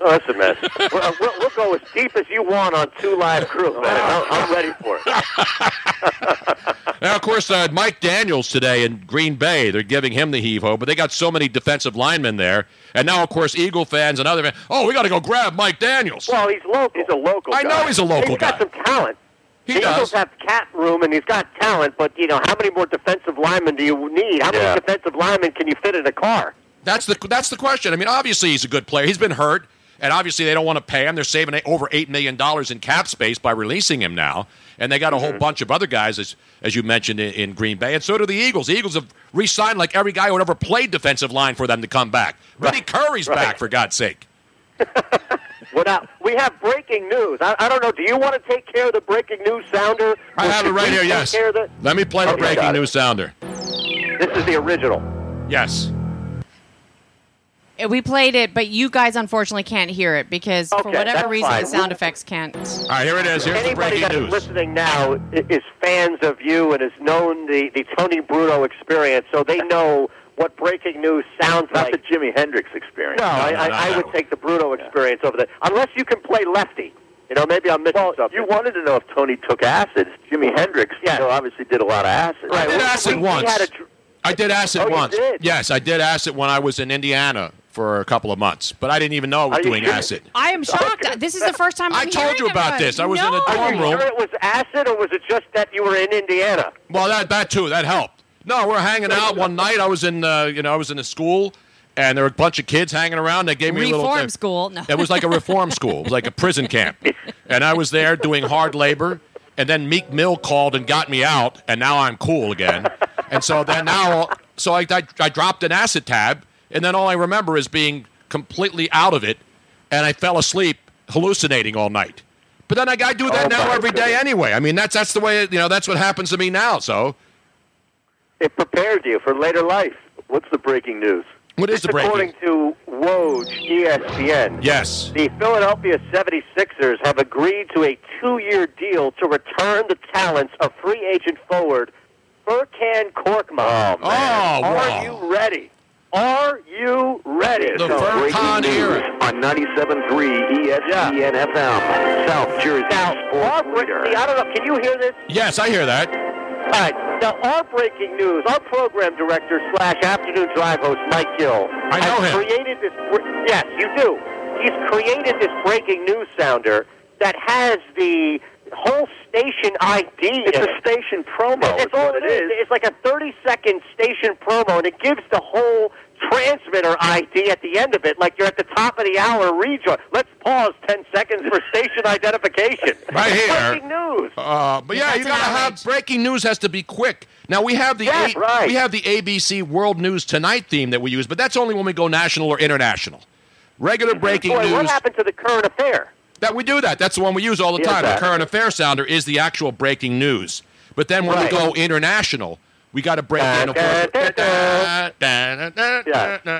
Oh, that's a mess. we'll, we'll, we'll go as deep as you want on two live crew, man. I'm, I'm ready for it. Now, of course, uh, Mike Daniels today in Green Bay, they're giving him the heave ho, but they got so many defensive linemen there. And now, of course, Eagle fans and other fans, oh, we got to go grab Mike Daniels. Well, he's local. He's a local. I guy. know he's a local He's got some talent. He the does. Eagles have cat room, and he's got talent. But you know, how many more defensive linemen do you need? How Yeah. many defensive linemen can you fit in a car? That's the that's the question. I mean, obviously he's a good player. He's been hurt, and obviously they don't want to pay him. They're saving over eight million dollars in cap space by releasing him now, and they got a Mm-hmm. whole bunch of other guys, as as you mentioned in, in Green Bay, and so do the Eagles. The Eagles have re-signed like every guy who ever played defensive line for them to come back. Vinny Curry's Right. back for God's sake. Well, now we have breaking news. I, I don't know. Do you want to take care of the breaking news sounder? I have it right here. Yes. the- Let me play the breaking news sounder. This is the original. Yes. We played it, but you guys unfortunately can't hear it because for whatever reason fine. the sound effects can't. All right, here it is. Here's the Anybody breaking that's news. listening now is fans of you and has known the, the Tony Bruno experience, so they know what breaking news sounds Not like. the Jimi Hendrix experience. No, I, no, I, no, I no. would take the Bruno experience over that. Unless you can play lefty. You know, maybe I'm missing Well, something. you wanted to know if Tony took acid. Jimi Hendrix, Yeah. you know, obviously did a lot of acid. I did we- acid we- we once. had a dr- I did acid Oh, you once. did? Yes, I did acid when I was in Indiana for a couple of months, but I didn't even know I was Are doing sure? acid. I am shocked. This is the first time I I'm told you about about this. I was in a No. dorm Are you room. sure it was acid, or was it just that you were in Indiana? Well, that that too. That helped. No, we're hanging out one night. I was in, uh, you know, I was in a school, and there were a bunch of kids hanging around. They gave me a little. Reform school. No. It was like a reform school. It was like a prison camp, and I was there doing hard labor. And then Meek Mill called and got me out, and now I'm cool again. And so then now, so I, I, I dropped an acid tab, and then all I remember is being completely out of it, and I fell asleep hallucinating all night. But then I, I do that Oh, now every day goodness. anyway. I mean, that's that's the way you know that's what happens to me now. So It prepared you for later life. What's the breaking news? What is the breaking? according to Woj, ESPN. Yes. The Philadelphia 76ers have agreed to a two-year deal to return the talents of free agent forward Furkan Korkmaz. Oh, man. Are wow. you ready? Are you ready? The So, breaking era. news on 97.3 ESPN FM, South Jersey Now, Sports Leader. see, I don't know. Can you hear this? Yes, I hear that. All right. Now, our breaking news, our program director slash afternoon drive host, Mike Gill, I know has him. created this. Yes, you do. He's created this breaking news sounder that has the whole station ID. It's a station promo. That's all it is. It's like a 30 second station promo, and it gives the whole transmitter ID at the end of it, like you're at the top of the hour rejoin. Let's pause 10 seconds for station identification. Right here. Breaking news. Uh, but yeah, you an gotta have breaking news has to be quick. Now we have the Yes, A- right. we have the ABC World News Tonight theme that we use, but that's only when we go national or international. Regular breaking Boy, what happened to the current affair? that we do that. That's the one we use all the Yes, time. The current affair sounder is the actual breaking news. But then when Right. we go international, we got to break Da, in.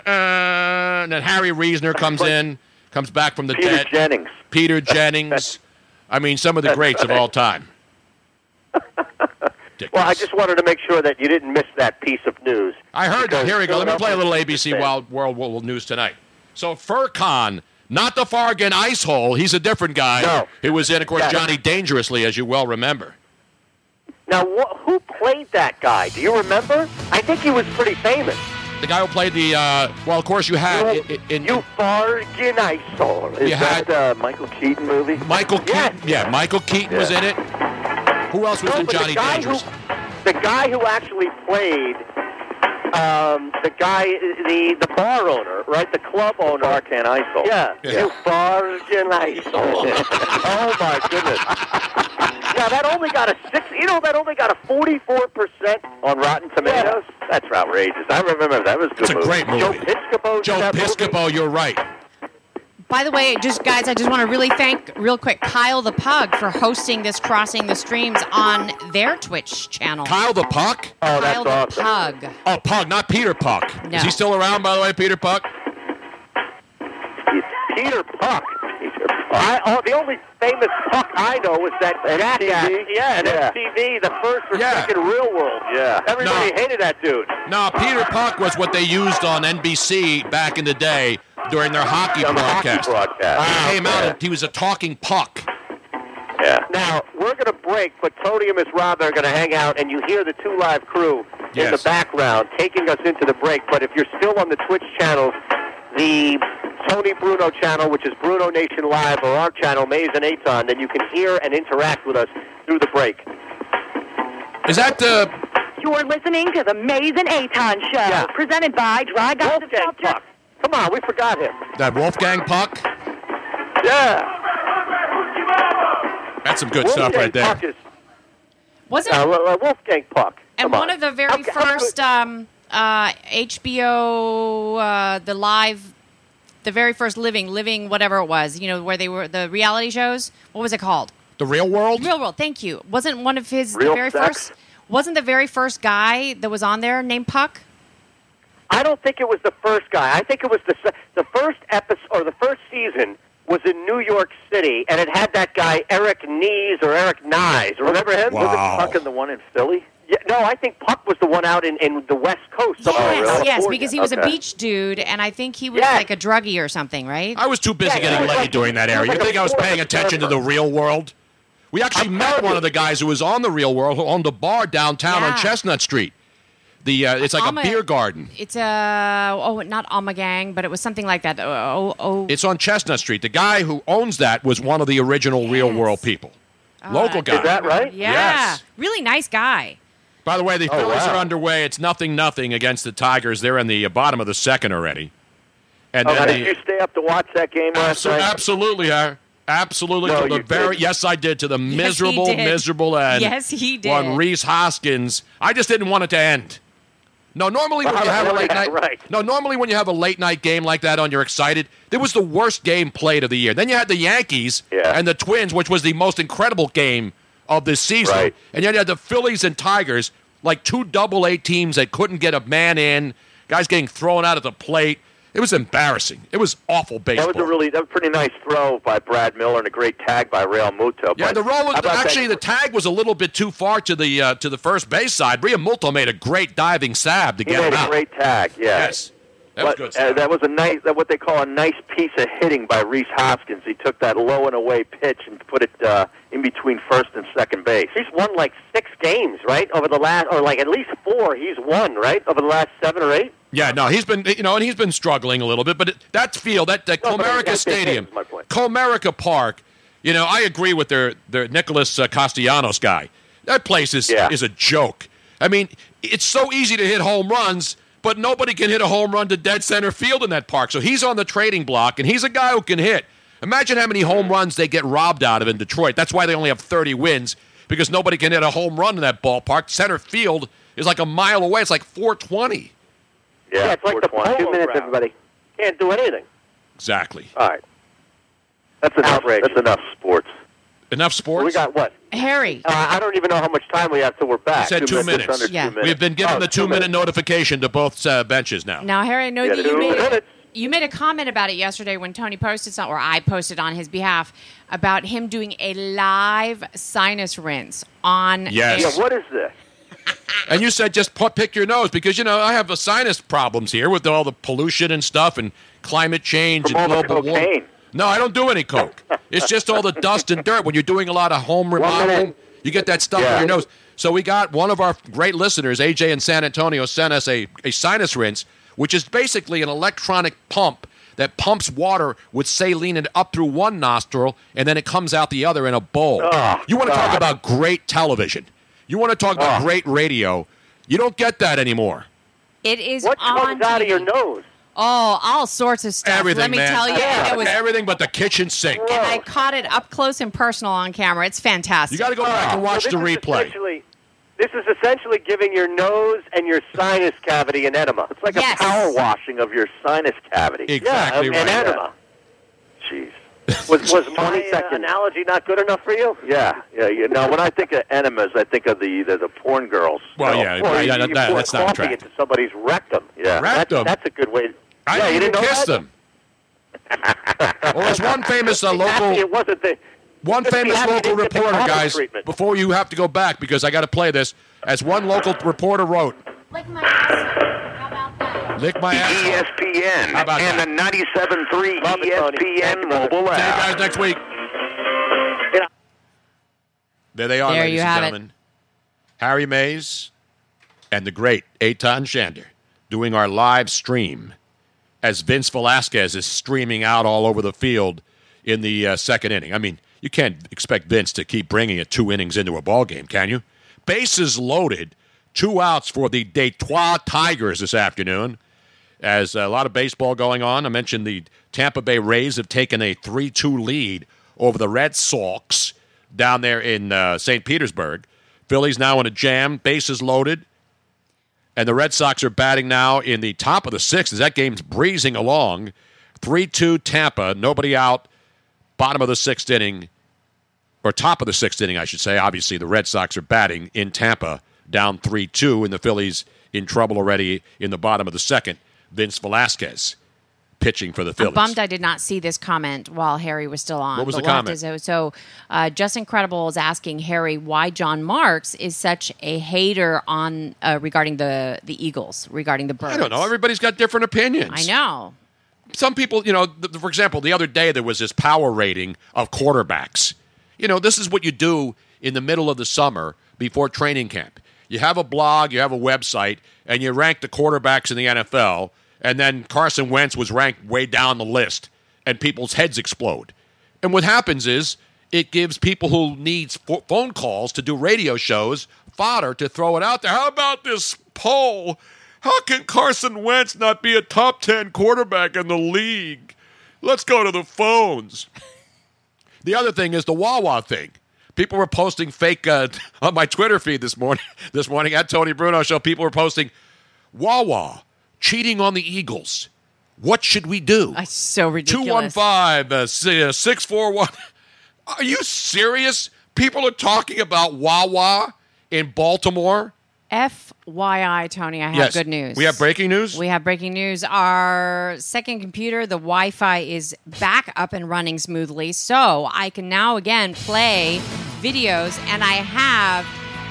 And then Harry Reasoner comes in, comes back from the Peter dead. Jennings. Peter Jennings. I mean, some of the greats of all time. Well, I just wanted to make sure that you didn't miss that piece of news. I heard that. Here we go. Let me play a little ABC Wild World, World News tonight. So Furkan, not the Fargan Ice Hole. He's a different guy. No. Who was in, of course, Yes. Johnny Dangerously, as you well remember. Now, wh- who played that guy? Do you remember? I think he was pretty famous. The guy who played the. Uh, well, of course, you had You, in, in, you bargain I saw. Is had- that uh, Michael Keaton movie? Michael Yes. Keaton. Yeah, Michael Keaton was in it. Who else was No, in the Johnny guy Dangerous? Who, the guy who actually played, um, the guy, the the bar owner, right? The club owner. Barkan Isol. Yeah. Yeah. You bargain I saw. oh my goodness. Yeah, that only got a six. You know, that only got a forty-four percent On Rotten Tomatoes? That's outrageous. I remember that was a good It's a movie. great movie. Joe Piscopo. Joe that movie. Piscopo, you're right. By the way, just guys, I just want to really thank real quick Kyle the Pug for hosting this Crossing the Streams on their Twitch channel. Kyle the Puck. Oh, that's Kyle the awesome. Pug. Oh, Puck, not Peter Puck. No. Is he still around, by the way, Peter Puck? Peter Puck. I, oh, the only famous Puck I know is that jackass. Yeah, and Yeah. MTV, the first or Yeah. second Real World. Yeah. Everybody No. hated that dude. No, Peter Puck was what they used on NBC back in the day during their hockey On the hockey broadcast. broadcast. He came out Yeah. and he was a talking puck. Yeah. Now, we're going to break, but Tony and Miss Rob are going to hang out, and you hear the two live crew in the background taking us into the break. But if you're still on the Twitch channels, the Tony Bruno channel, which is Bruno Nation Live, or our channel, Mayes and Eytan, then you can hear and interact with us through the break. Is that the? You're listening to the Mayes and Eytan Show, Yeah. presented by Dry Guys of Wolfgang South Jersey. Puck. Come on, we forgot him. That Wolfgang Puck? Yeah. That's some good stuff right there. Puck is, Wasn't uh, uh, Wolfgang Puck. and Come one on. of the very How- how first good- um, uh, HBO, uh, the live, the very first Living, Living, whatever it was, you know, where they were the reality shows. What was it called? The real world? Real World. Thank you. Wasn't one of his the Real very Sex? first? Wasn't the very first guy that was on there named Puck? I don't think it was the first guy. I think it was the the first episode or the first season was in New York City, and it had that guy Eric Nees or Eric Nyes. Remember him? Wow. Wasn't Puck in the one in Philly? Yeah, No, I think Puck was the one out in, in the West Coast. Oh, somewhere in Yes, yes, because he was a beach dude, and I think he was Yes. like a druggie or something, right? I was too busy Yeah, getting it was laid like- during that it was area. You like a think I was paying attention to the real world? We actually I'm met one you. of the guys who was on the real world who owned a bar downtown on Chestnut Street. The uh, it's like Alma- a beer garden. It's a oh, not Alma Gang, but it was something like that. Oh, oh, oh. It's on Chestnut Street. The guy who owns that was one of the original real world people. Oh, Local guy. Is that right? Yeah, Yes. really nice guy. By the way, the Oh, Phillies wow. are underway. It's nothing nothing against the Tigers. They're in the uh, bottom of the second already. And Oh, then did you stay up to watch that game last Abso- night? absolutely, Har- absolutely. No, to the you very didn't. yes, I did. To the he miserable, did. miserable end. Yes, he did. On Rhys Hoskins, I just didn't want it to end. No, normally when you have a late night, Right. no, normally when you have a late night game like that on, you're excited. It was the worst game played of the year. Then you had the Yankees Yeah. and the Twins, which was the most incredible game of this season. Right. And then you had the Phillies and Tigers, like two double A teams that couldn't get a man in. Guys getting thrown out at the plate. It was embarrassing. It was awful baseball. That was a really that was a pretty nice throw by Brad Miller and a great tag by Realmuto. Yeah, the roll was how that- actually the tag was a little bit too far to the uh, to the first base side. Realmuto made a great diving sab to he get made him a great tag. Yeah. Yes, that was but, good. uh, that was a nice, that what they call a nice piece of hitting by Rhys Hoskins. He took that low and away pitch and put it uh, in between first and second base. He's won like six games, right? Over the last, or like at least four. He's won, right? Over the last seven or eight. Yeah, no, he's been you know, and he's been struggling a little bit. But it, that field, that, that No, Comerica Stadium, that's my point. Comerica Park, you know, I agree with their their Nicholas uh, Castellanos guy. That place is Yeah. is a joke. I mean, it's so easy to hit home runs, but nobody can hit a home run to dead center field in that park. So he's on the trading block, and he's a guy who can hit. Imagine how many home runs they get robbed out of in Detroit. That's why they only have 30 wins because nobody can hit a home run in that ballpark. Center field is like a mile away. It's like 420. Yeah, it's like the polo Two minutes, ground. everybody. Can't do anything. Exactly. All right. That's enough. Outrageous. That's enough sports. Enough sports. We got what? Harry. Uh, I don't even know how much time we have till we're back. said two just minutes. under Yeah. two minutes. We've been given Oh, the two two-minute minutes. notification to both uh, benches now. Now, Harry, I know Yeah, that you made minutes. you made a comment about it yesterday when Tony posted something, or I posted on his behalf about him doing a live sinus rinse on. Yes. Yeah, what is this? And you said just pick your nose because you know I have a sinus problems here with all the pollution and stuff and climate change From and global warming. cocaine. No, I don't do any coke. it's just all the dust and dirt. When you're doing a lot of home remodeling, you get that stuff Yeah. in your nose. So we got one of our great listeners, AJ in San Antonio, sent us a, a sinus rinse, which is basically an electronic pump that pumps water with saline in- up through one nostril and then it comes out the other in a bowl. Oh, you want to talk about great television? You want to talk about Oh. great radio? You don't get that anymore. It is What on comes out of your nose? Oh, all sorts of stuff. Everything, Let me man. tell you, it was. everything but the kitchen sink. And I caught it up close and personal on camera. It's fantastic. You got to go back and ah. watch So the replay. essentially- This is essentially giving your nose and your sinus cavity an enema. It's like Yes. a power washing of your sinus cavity. Exactly yeah, an right. enema. Jeez. Was was my uh, analogy not good enough for you? Yeah, yeah. You know, when I think of enemas, I think of the the, the porn girls. Well, you know, yeah, or right, you, yeah, you that- pour that's not coffee attractive. into somebody's rectum. Yeah, Rectum? That's, that's a good way. I yeah, you didn't didn't know kiss that? them. well, there's one famous uh, local, It wasn't the. one famous local you didn't get the reporter, guys. treatment. Before you have to go back because I got to play this. As one local reporter wrote, Lick my "Lick my ass." ESPN How about and that? the 97.3 Love it, Tony. Thank ESPN you, brother. mobile See you guys next week. You There they are, There ladies you and have it. gentlemen. Harry Mayes and the great Eytan Shander doing our live stream as Vince Velasquez is streaming out all over the field in the uh, second inning. I mean, you can't expect Vince to keep bringing it two innings into a ball game, can you? Bases loaded, two outs for the Detroit Tigers this afternoon. As a lot of baseball going on, I mentioned the Tampa Bay Rays have taken a 3 2 lead over the Red Sox down there in uh, St. Petersburg. Phillies now in a jam, bases loaded. And the Red Sox are batting now in the top of the sixth as that game's breezing along. 3 2 Tampa, nobody out, bottom of the sixth inning, or top of the sixth inning, I should say. Obviously, the Red Sox are batting in Tampa, down 3 2, and the Phillies in trouble already in the bottom of the second. Vince Velasquez. pitching for the I'm Phillies. bummed I did not see this comment while Harry was still on. What was the comment? to- so, uh, Just Incredible is asking Harry why John Marks is such a hater on uh, regarding the the Eagles, regarding the birds. I don't know. Everybody's got different opinions. I know. Some people, you know, th- for example, the other day there was this power rating of quarterbacks. You know, this is what you do in the middle of the summer before training camp. You have a blog, you have a website, and you rank the quarterbacks in the NFL, and then Carson Wentz was ranked way down the list, and people's heads explode. And what happens is it gives people who need ph- phone calls to do radio shows fodder to throw it out there. How about this poll? How can Carson Wentz not be a top 10 quarterback in the league? Let's go to the phones. The other thing is the Wawa thing. People were posting fake uh, on my Twitter feed this morning. This morning at Tony Bruno Show, people were posting Wawa cheating on the Eagles. What should we do? That's so ridiculous. 215 uh, uh, 641. Are you serious? People are talking about Wawa in Baltimore. FYI, Tony, I have Yes. good news. We have breaking news? We have breaking news. Our second computer, the Wi Fi, is back up and running smoothly. So I can now again play videos, and I have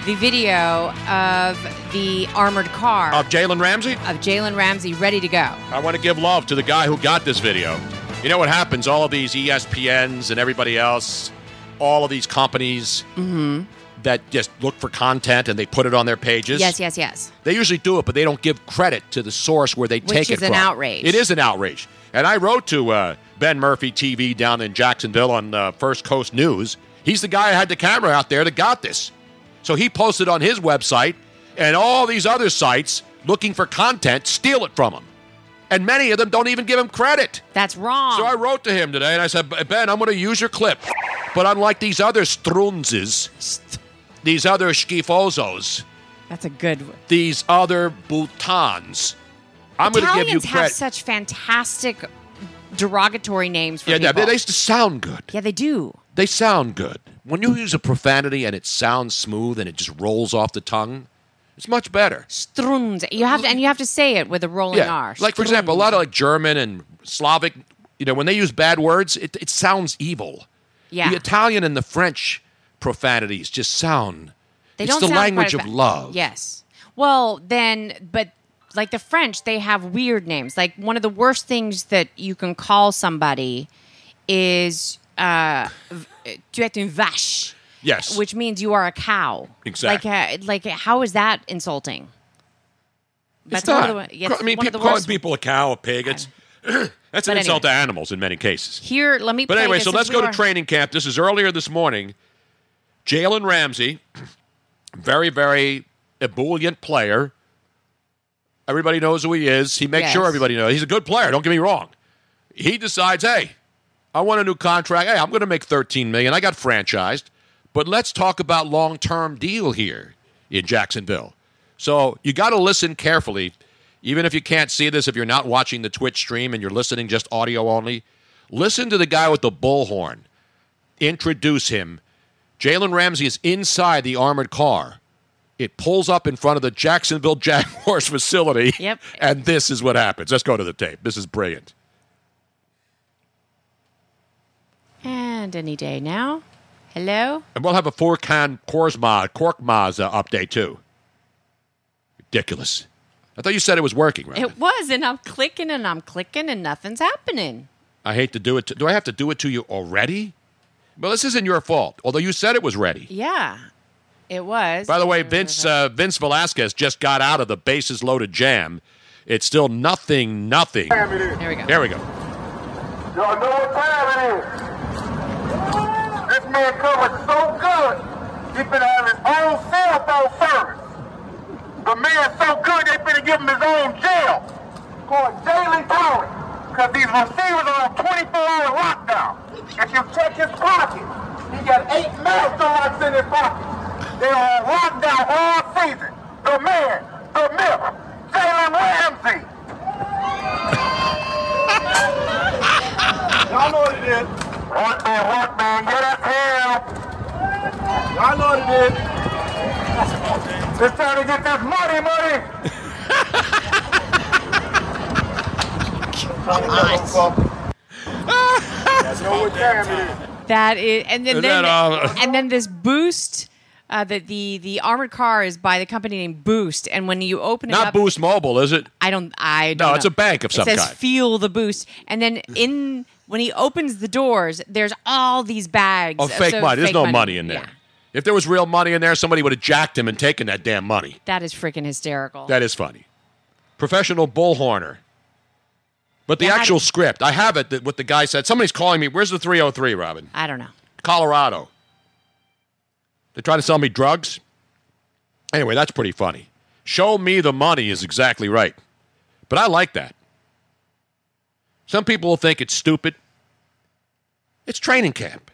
the video of the armored car Of Jalen Ramsey? of Jalen Ramsey ready to go. I want to give love to the guy who got this video. You know what happens? All of these ESPNs and everybody else, all of these companies Mm-hmm. that just look for content and they put it on their pages. Yes, yes, yes. They usually do it, but they don't give credit to the source where they Which take it is an outrage. It is an outrage. And I wrote to uh, Ben Murphy TV down in Jacksonville on uh, First Coast News. He's the guy who had the camera out there that got this. So he posted on his website, and all these other sites looking for content steal it from him. And many of them don't even give him credit. That's wrong. So I wrote to him today and I said, Ben, I'm going to use your clip. But unlike these other strunzes, these other schifozos, That's a good. one. these other boutons, I'm going to give you Italians have such fantastic derogatory names for Yeah, they, people. they used to sound good. yeah, they do. They sound good. When you use a profanity and it sounds smooth and it just rolls off the tongue, it's much better. Strunz. You have to, and you have to say it with a rolling R. Like, for example, a lot of like German and Slavic, you know, when they use bad words, it, it sounds evil. Yeah. The Italian and the French profanities just sound. They it's don't the sound language of love. Yes. Well, then, but like the French, they have weird names. Like one of the worst things that you can call somebody is uh, tu es une vache. Yes. Which means you are a cow. Exactly. Like, uh, like how is that insulting? It's one not. of the- I mean, one people calling people a cow, a pig, it's, that's an But insult to animals in many cases. Here, let me. But anyway, so let's go to training camp. This is earlier this morning. Jalen Ramsey, very, very ebullient player. Everybody knows who he is. He makes Yes. sure everybody knows. He's a good player. Don't get me wrong. He decides, hey, I want a new contract. Hey, I'm going to make 13 million. I got franchised, but let's talk about long-term deal here in Jacksonville. So you got to listen carefully, even if you can't see this. If you're not watching the Twitch stream and you're listening just audio only, listen to the guy with the bullhorn. Introduce him. Jalen Ramsey is inside the armored car. It pulls up in front of the Jacksonville Jaguars facility. Yep. And this is what happens. Let's go to the tape. This is brilliant. And any day now. Hello. And we'll have a four can Korsma, Korkmaz uh, update too. Ridiculous. I thought you said it was working, right? It was, and I'm clicking and I'm clicking and nothing's happening. I hate to do it. To, do I have to do it to you already? Well, this isn't your fault. Although you said it was ready. Yeah, it was. By the way, Vince uh, Vince Velasquez just got out of the bases loaded jam. It's still nothing, nothing. Here we go. Here we go. Y'all know what time it is. This man covered so good, he finna have his own cell phone service. The man so good, they finna give him his own jail called Daily Tony. Because these receivers are on 24-hour lockdown. If you check his pocket, he got eight master locks in his pocket. They are on lockdown all season. The man, the myth, Jalen Ramsey. Y'all know what it is. What man, what man, get up here. Y'all know what it is. It's time to get this money, money. I know what time it is. That is, and then, Is then that, and then this boost. Uh, the, the the armored car is by the company named Boost, and when you open it Not up, Boost Mobile, is it? I don't. I don't No, it's a bank of it some says kind. Feel the boost, and then in when he opens the doors, there's all these bags Oh, of fake so- money. There's fake no money, in there. Yeah, If there was real money in there, somebody would have jacked him and taken that damn money. that is freaking hysterical. That is funny. Professional bullhorner. But the Yeah, how actual script, I have it. That what the guy said. Somebody's calling me. Where's the 303, Robin? I don't know. Colorado. They're trying to sell me drugs. Anyway, that's pretty funny. Show me the money is exactly right. But I like that. Some people will think it's stupid. It's training camp.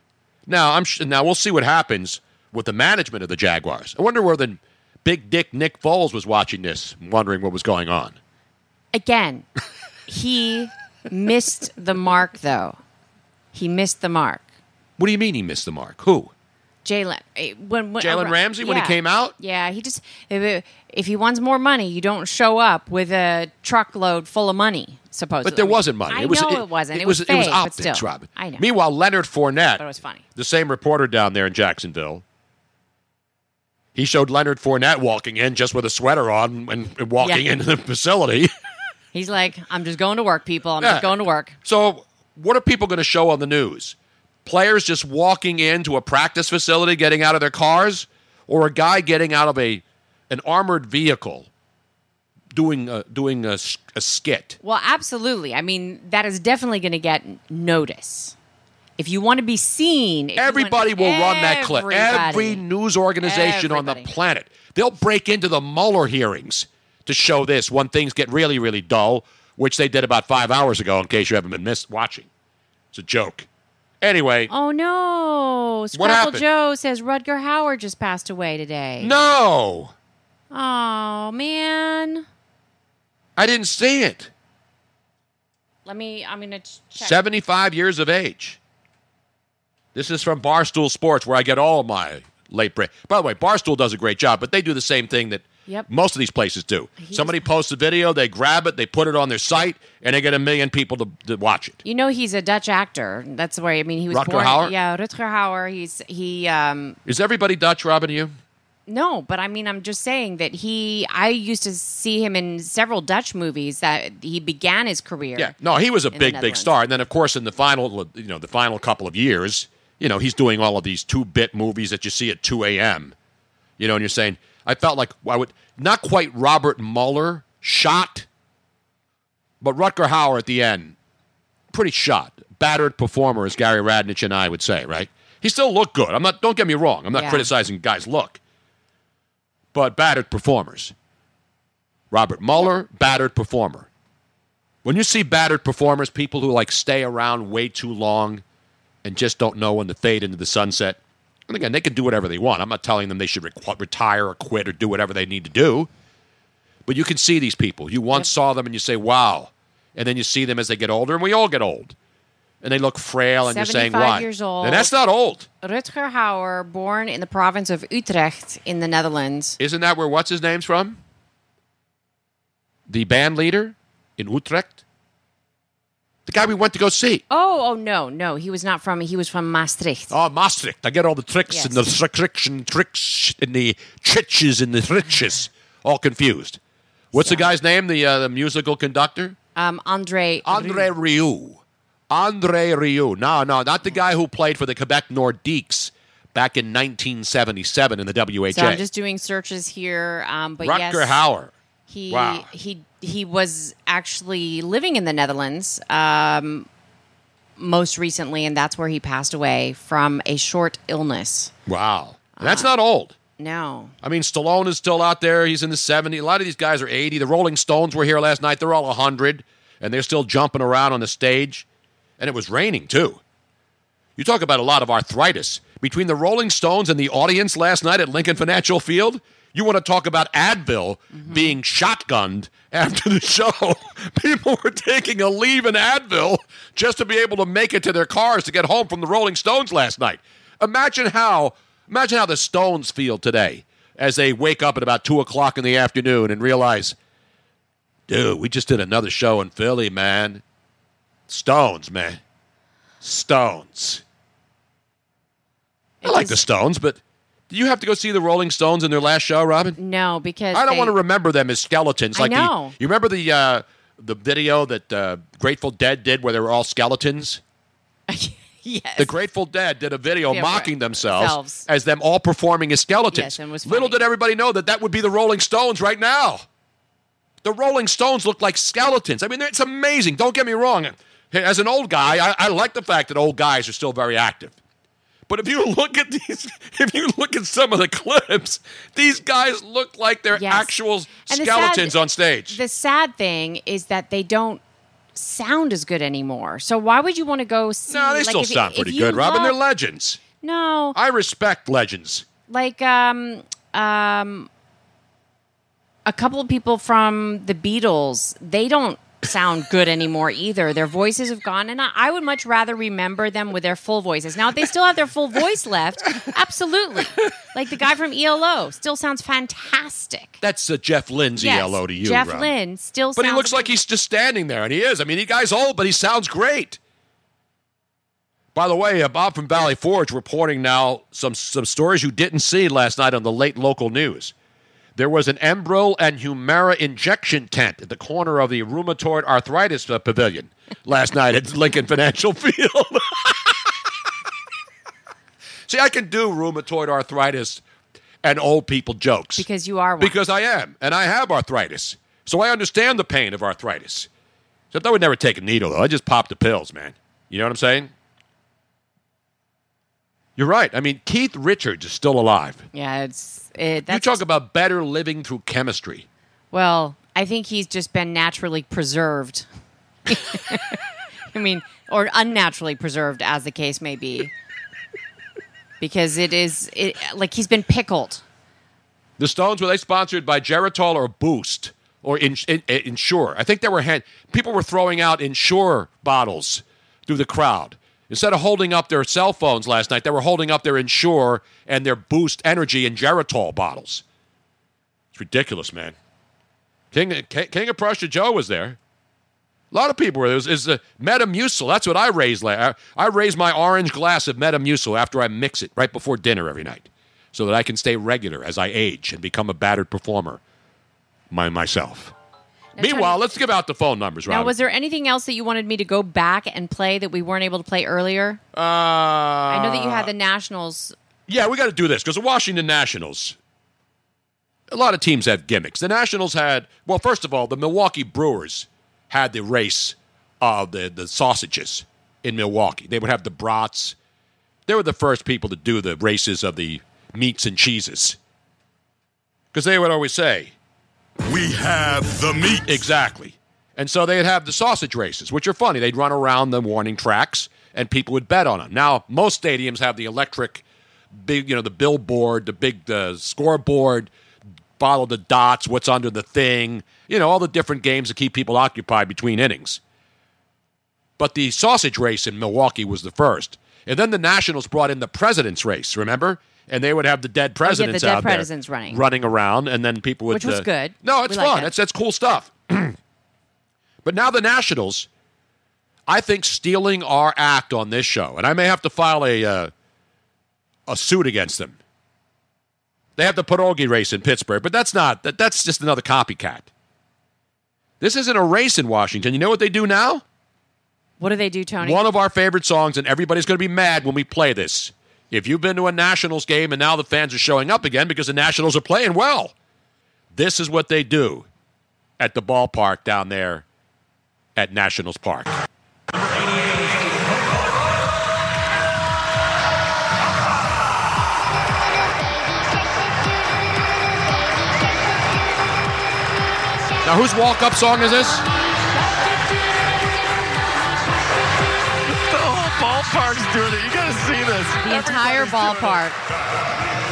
Now I'm sh- now we'll see what happens with the management of the Jaguars. I wonder where the big dick Nick Foles was watching this, wondering what was going on. Again, he missed the mark, though. He missed the mark. What do you mean he missed the mark? Who? Jalen, eh, when, when Jalen Ramsey when he came out? Yeah, he just if, if he wants more money, you don't show up with a truckload full of money. Supposedly, But there wasn't money. I it was, know it, wasn't. It, was, was, it was fake, but optics, still. Robin. I know. Meanwhile, Leonard Fournette, But it was funny. the same reporter down there in Jacksonville, he showed Leonard Fournette walking in just with a sweater on and, and walking Yeah. into the facility. He's like, I'm just going to work, people. I'm Yeah. just going to work. so, what are people going to show on the news? Players just walking into a practice facility, getting out of their cars, or a guy getting out of a an armored vehicle, doing a, doing a skit? Well, absolutely. I mean, that is definitely going to get notice. If you want to be seen, you want- Everybody will run that clip. Every news organization on the planet. They'll break into the Mueller hearings to show this when things get really, really dull, which they did about five hours ago, in case you haven't been missed watching. It's a joke. Anyway, Oh no! Scrapple? Joe says Rutger Hauer just passed away today. no, Oh man. I didn't see it. Let me. I'm gonna check. 75 years of age. This is from Barstool Sports, where I get all of my late break. By the way, Barstool does a great job, but they do the same thing that Yep. most of these places do. Somebody posts a video, they grab it, they put it on their site, and they get a million people to, to watch it. You know he's a Dutch actor. That's where I mean he was Rutger born. Hauer? Yeah, Rutger Hauer. He's he. um Is everybody Dutch, Robin? You? No, but I mean I'm just saying that he. I used to see him in several Dutch movies that he began his career. Yeah. No, he was a big, big star. And then, of course, in the final, you know, the final couple of years, you know, he's doing all of these two-bit movies that you see at 2 a.m. You know, and you're saying, I felt like I would not quite Robert Mueller shot, but Rutger Hauer at the end, pretty shot, battered performer, as Gary Radnich and I would say, right? He still looked good. I'm not. Don't get me wrong. I'm not Yeah. criticizing guys' look, but battered performers. Robert Mueller, battered performer. When you see battered performers, people who like stay around way too long and just don't know when to fade into the sunset, and again, they can do whatever they want. I'm not telling them they should re- retire or quit or do whatever they need to do. But you can see these people. You once saw them and you say, wow. And then you see them as they get older, and we all get old. And they look frail, and you're saying, 75 why? years old. And that's not old. Rutger Hauer, born in the province of Utrecht in the Netherlands. Isn't that where what's his name's from? The band leader in Utrecht? The guy we went to go see. Oh, oh no, no, he was not from. He was from Maastricht. Oh, Maastricht. I get all the tricks Yes. and the tricks and tricks and the tritches and the tritches all confused. What's the guy's name? The, uh, the musical conductor? Um, Andre. Andre Rieu. Andre Rieu. No, no, not the guy who played for the Quebec Nordiques back in 1977 in the WHA. So I'm just doing searches here. Um, but Rutger yes, Hauer. He Wow. he he was actually living in the Netherlands um, most recently, and that's where he passed away from a short illness. Wow. That's Uh, not old. No, I mean, Stallone is still out there. He's in the 70s. A lot of these guys are 80. The Rolling Stones were here last night. They're all 100, and they're still jumping around on the stage. And it was raining, too. You talk about a lot of arthritis. Between the Rolling Stones and the audience last night at Lincoln Financial Field, you want to talk about Advil being shotgunned after the show. People were taking a leave in Advil just to be able to make it to their cars to get home from the Rolling Stones last night. Imagine how imagine how the Stones feel today as they wake up at about two o'clock in the afternoon and realize, dude, we just did another show in Philly, man. Stones, man. Stones. I like the Stones, but do you have to go see the Rolling Stones in their last show, Robin? No, because I don't they- want to remember them as skeletons. I Like know. The, you remember the uh, the video that uh, Grateful Dead did where they were all skeletons? yes. The Grateful Dead did a video Yeah, mocking right. themselves Selves. as them all performing as skeletons. Yes, and was Little did everybody know that that would be the Rolling Stones right now. The Rolling Stones look like skeletons. I mean, it's amazing. Don't get me wrong. As an old guy, I, I like the fact that old guys are still very active. But if you look at these, if you look at some of the clips, these guys look like they're Yes. actual skeletons sad- on stage. The sad thing is that they don't sound as good anymore. So why would you want to go see? No, they like, still if- sound if pretty you good, Robin. They're legends. No, I respect legends. like um um a couple of people from the Beatles, they don't sound good anymore either. Their voices have gone, and I, I would much rather remember them with their full voices. Now, if they still have their full voice left, absolutely. Like the guy from ELO still sounds fantastic. That's a Jeff Lindsay Yes, hello to you, Jeff. Lynne still But he looks like he's just standing there, and he is. I mean, the guy's old, but he sounds great. By the way, uh, Bob from Valley Forge reporting now some some stories you didn't see last night on the late local news. There was an Enbrel and Humira injection tent at the corner of the rheumatoid arthritis uh, pavilion last night at Lincoln Financial Field. See, I can do rheumatoid arthritis and old people jokes because you are one. because I am, and I have arthritis. So I understand the pain of arthritis. Except I would never take a needle, though. I just pop the pills, man. You know what I'm saying? You're right. I mean, Keith Richards is still alive. Yeah, it's it, You talk about better living through chemistry. well. I think he's just been naturally preserved. I mean, or unnaturally preserved, as the case may be, because it is it, like he's been pickled. The Stones were they sponsored by Geritol or Boost or in, in, Ensure? I think they were hand, people were throwing out Ensure bottles through the crowd instead of holding up their cell phones last night. They were holding up their Ensure and their Boost Energy and Geritol bottles. It's ridiculous, man. King King, of Prussia Joe was there. A lot of people were there. Was, uh, Metamucil. That's what I I, I raise my orange glass of Metamucil after I mix it right before dinner every night so that I can stay regular as I age and become a battered performer my, myself. Meanwhile, let's give out the phone numbers, right? Now, was there anything else that you wanted me to go back and play that we weren't able to play earlier? uh, I know that you had the Nationals. Yeah, we got to do this because the Washington Nationals. A lot of teams have gimmicks. The Nationals had, well, first of all, the Milwaukee Brewers had the race of the, the sausages in Milwaukee. They would have the brats. They were the first people to do the races of the meats and cheeses. Because they would always say, We have the meat. Exactly. And so they'd have the sausage races, which are funny. They'd run around the warning tracks and people would bet on them. Now, most stadiums have the electric, big, you know, the billboard, the big the scoreboard, follow the dots, what's under the thing, you know, all the different games that keep people occupied between innings. But the sausage race in Milwaukee was the first. And then the Nationals brought in the president's race, remember? And they would have the dead Oh, yeah, the presidents dead out there presidents running. running around, and then people would. Which was uh, good. No, it's We fun. That's that's cool stuff. but now the Nationals, I think, stealing our act on this show, and I may have to file a uh, a suit against them. They have the pierogi race in Pittsburgh, but that's not that, that's just another copycat. This isn't a race in Washington. You know what they do now? What do they do, Tony? One of our favorite songs, and everybody's going to be mad when we play this. If you've been to a Nationals game and now the fans are showing up again because the Nationals are playing well, this is what they do at the ballpark down there at Nationals Park. Now, whose walk-up song is this? Ballpark's doing it. You gotta see this. The entire ballpark.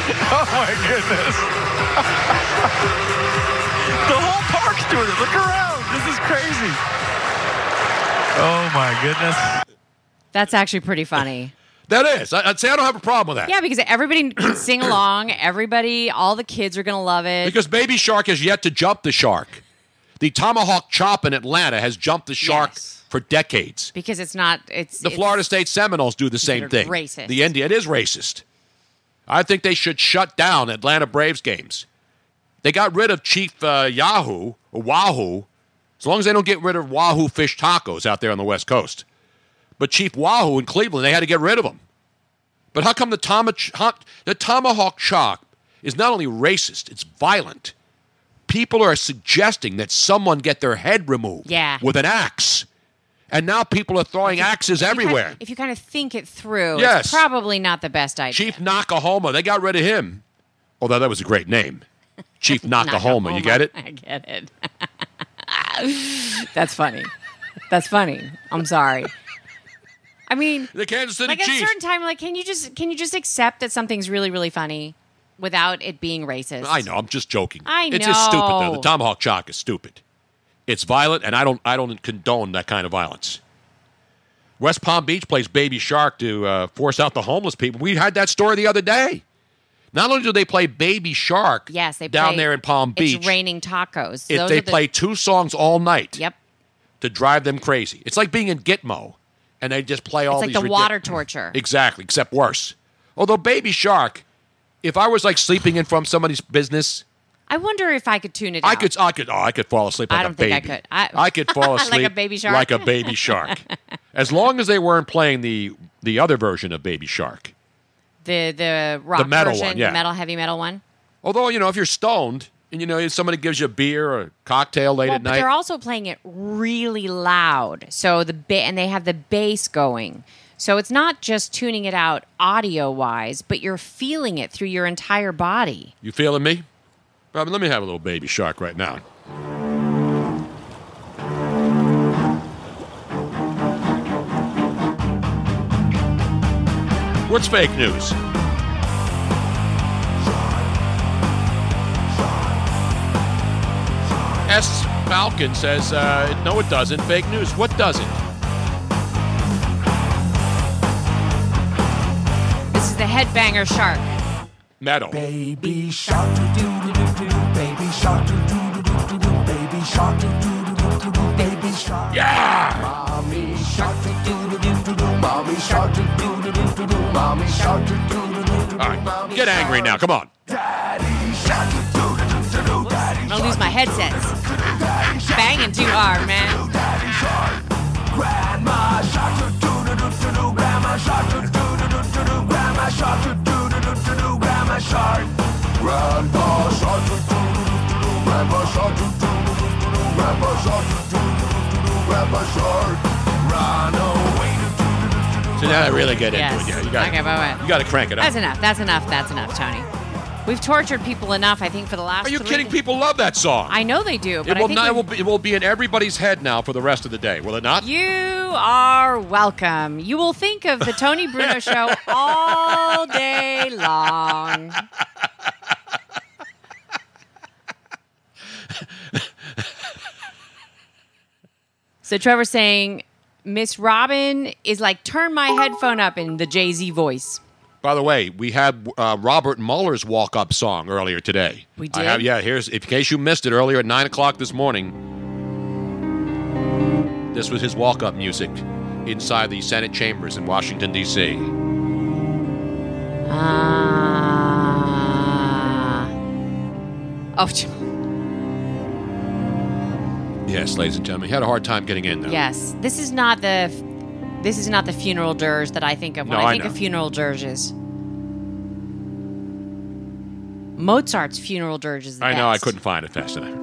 Oh my goodness. the whole park's doing it. Look around. This is crazy. Oh my goodness. That's actually pretty funny. That is. I'd say I don't have a problem with that. Yeah, because everybody can sing along. Everybody, all the kids are going to love it. Because Baby Shark has yet to jump the shark. The tomahawk chop in Atlanta has jumped the shark for decades. because it's not. It's The it's- Florida State Seminoles do the same thing. racist. The India, it is racist. I think they should shut down Atlanta Braves games. They got rid of Chief uh, Yahoo or Wahoo, as long as they don't get rid of Wahoo fish tacos out there on the West Coast. But Chief Wahoo in Cleveland, they had to get rid of him. But how come the, toma- the tomahawk chop is not only racist, it's violent? People are suggesting that someone get their head removed Yeah. with an axe. And now people are throwing axes if you kind of- everywhere. if you kind of think it through, Yes. it's probably not the best idea. Chief Noc-A-Homa, they got rid of him. Although that was a great name. Chief Noc-A-Homa, you get it? I get it. That's funny. That's funny. I'm sorry. I mean, The Kansas City like at a certain time, like can you just can you just accept that something's really really funny without it being racist? I know, I'm just joking. I know. It's just stupid though. The tomahawk chalk is stupid. It's violent and I don't I don't condone that kind of violence. West Palm Beach plays Baby Shark to uh, force out the homeless people. We had that story the other day. Not only do they play Baby Shark Yes, they down play- there in Palm Beach, It's raining tacos. if Those they the- play two songs all night Yep. to drive them crazy. It's like being in Gitmo and they just play all these It's like the water torture. Exactly, except worse. Although Baby Shark, if I was like sleeping in from somebody's business, I wonder if I could tune it I out. could, I could, oh, I could fall asleep like I don't think I could. I- could fall asleep Like a baby shark? like a baby shark. as long as they weren't playing the the other version of Baby Shark. the the rock the metal version, one, yeah. the metal heavy metal one. Although you know, if you're stoned and you know somebody gives you a beer or a cocktail late Well, at but night, they're also playing it really loud. So the ba- and they have the bass going. So it's not just tuning it out audio wise, but you're feeling it through your entire body. you feeling me? Robin, let me have a little Baby Shark right now. What's fake news? S. Falcon says, uh, no, it doesn't. Fake news. What doesn't? Is the headbanger shark. Metal. Baby shark do do do do baby shark do do do do do baby shark do do do do do baby shark Yeah mommy shark do do do do do do mommy shark do do do do do do mommy shark do do do do do All right, get angry now. Come on. daddy shark do do do do do daddy I'm gonna lose my headsets. Banging too hard, man. daddy shark grandma shark do do do do do do grandma shark do shark do do do do do grandma shark grandpa shark do do do do do grandpa shark do do do do do grandpa shark do do do do grandpa shark run away do do do do do do So now I really get into Yes. it. Yeah, you got Okay. You got to crank it up. That's enough. That's enough. That's enough, Tony. We've tortured people enough, I think, for the last. Are you kidding? People love that song. I know they do, It will, think not, it, will be, it will be in everybody's head now for the rest of the day, will it not? You are welcome. You will think of the Tony Bruno show all day long. So Trevor's saying Miss Robin is like turn my headphone up in the Jay Z voice. By the way, we had uh, Robert Mueller's walk-up song earlier today. We I did? have, yeah, here's in case you missed it earlier at nine o'clock this morning. This was his walk-up music inside the Senate chambers in Washington D.C. Ah. Oh, Yes, ladies and gentlemen, he had a hard time getting in though. yes. This is not the this is not the funeral dirge that I think of when No, I I think know. of funeral dirges. Mozart's funeral dirge is the I know. I couldn't find it fast enough.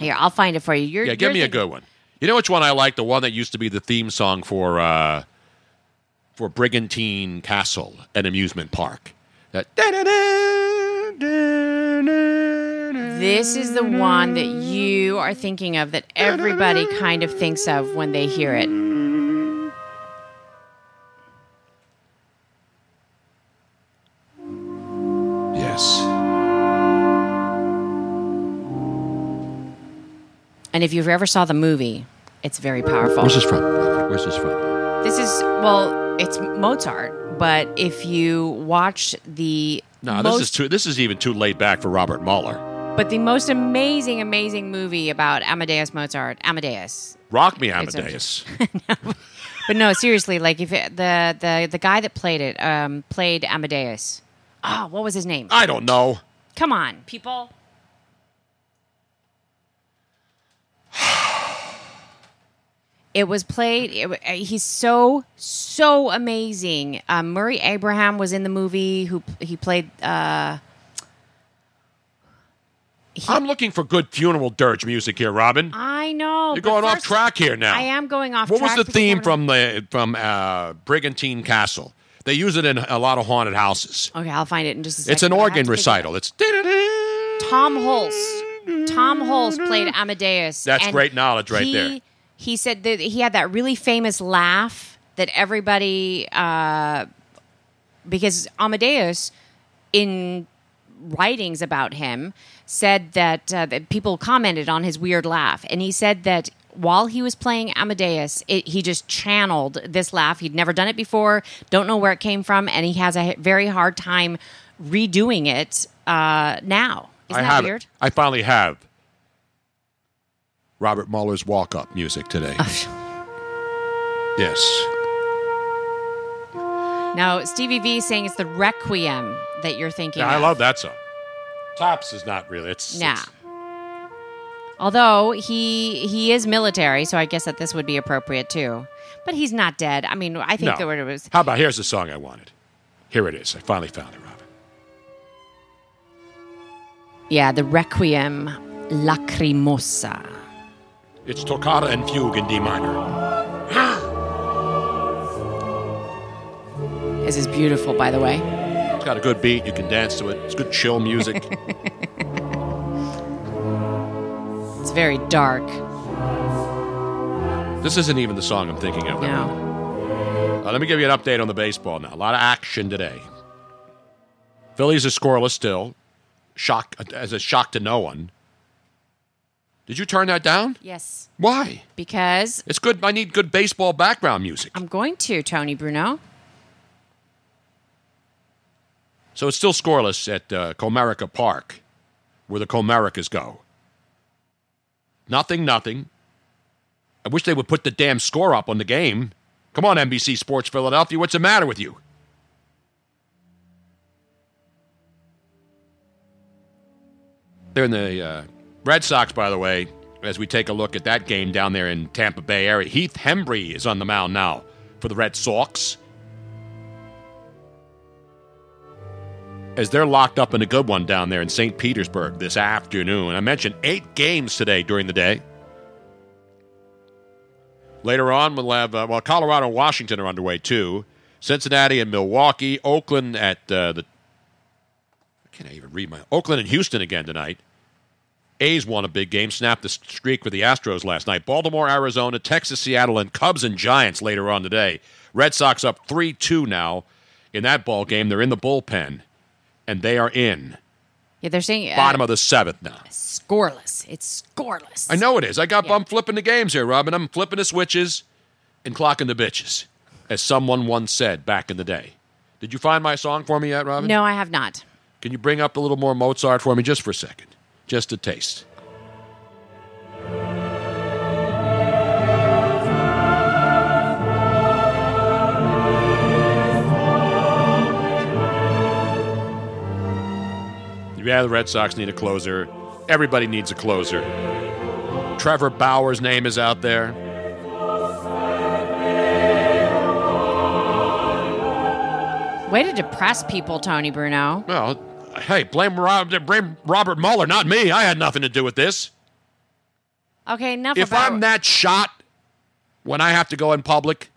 Here, I'll find it for you. You're, Yeah, give me a good one. You know which one I like? The one that used to be the theme song for uh, for Brigantine Castle, an amusement park. That This is the one that you are thinking of that everybody kind of thinks of when they hear it. If you've ever saw the movie, it's very powerful. Where's this from? Where's this from? This is well, it's Mozart, but if you watch the No, most, this is too. This is even too laid back for Robert Mueller. But the most amazing, amazing movie about Amadeus Mozart, Amadeus. Rock me, Amadeus. But no, seriously, like if it, the the the guy that played it um, played Amadeus. Oh, what was his name? I don't know. Come on, people. It was played. It, uh, he's so so amazing. Um, Murray Abraham was in the movie. Who he played? Uh, I'm looking for good funeral dirge music here, Robin. I know. You're going off track here now. I am going off. Track. What was the theme from the from uh, Brigantine Castle? They use it in a lot of haunted houses. Okay, I'll find it in just a second. It's an but I have organ recital. It's Tom Hulce. Tom Hulce played Amadeus. That's great knowledge right he, there. He said that he had that really famous laugh that everybody, uh, because Amadeus, in writings about him, said that, uh, that people commented on his weird laugh, and he said that. While he was playing Amadeus, it, he just channeled this laugh. He'd never done it before, don't know where it came from, and he has a very hard time redoing it uh, now. Isn't I that have weird? it. I finally have Robert Mueller's walk up music today. Oh, yes. Now, Stevie V is saying it's the Requiem that you're thinking Yeah, I love that song. Tops is not really. It's Nah. it's- Although he he is military, so I guess that this would be appropriate too. But he's not dead. I mean, I think no. what was. How about here's the song I wanted. Here it is. I finally found it, Yeah, the Requiem Lacrimosa. It's toccata and fugue in D minor. This is beautiful, by the way. It's got a good beat. You can dance to it. It's good chill music. It's very dark. this isn't even the song I'm thinking of. No. Uh, let me give you an update on the baseball now. A lot of action today. Phillies are scoreless still. Shock as a shock to no one. Did you turn that down? Yes. Why? Because It's good. I need good baseball background music. I'm going to, Tony Bruno. So it's still scoreless at uh, Comerica Park, where the Comericas go. Nothing, nothing. I wish they would put the damn score up on the game. Come on, NBC Sports Philadelphia. What's the matter with you? They're in the uh, Red Sox, by the way, as we take a look at that game down there in Tampa Bay area. Heath Hembree is on the mound now for the Red Sox. as they're locked up in a good one down there in St. Petersburg this afternoon. I mentioned eight games today during the day. Later on, we'll have, uh, well, Colorado and Washington are underway too. Cincinnati and Milwaukee. Oakland at uh, the, I can't even read my, Oakland and Houston again tonight. A's won a big game, snapped the streak with the Astros last night. Baltimore, Arizona, Texas, Seattle, and Cubs and Giants later on today. Red Sox up 3 2 now in that ball game. They're in the bullpen, and they are in. Yeah, they're saying uh, Bottom of the seventh now. scoreless. It's scoreless. I know it is. I got I'm flipping the games here, Robin. I'm flipping the switches and clocking the bitches, as someone once said back in the day. Did you find my song for me yet, Robin? No, I have not. Can you bring up a little more Mozart for me just for a second? Just a taste. Yeah, the Red Sox need a closer. Everybody needs a closer. Trevor Bauer's name is out there. Way to depress people, Tony Bruno. Well, hey, blame, Rob, blame Robert Mueller, not me. I had nothing to do with this. Okay, enough If about. I'm that shot when I have to go in public,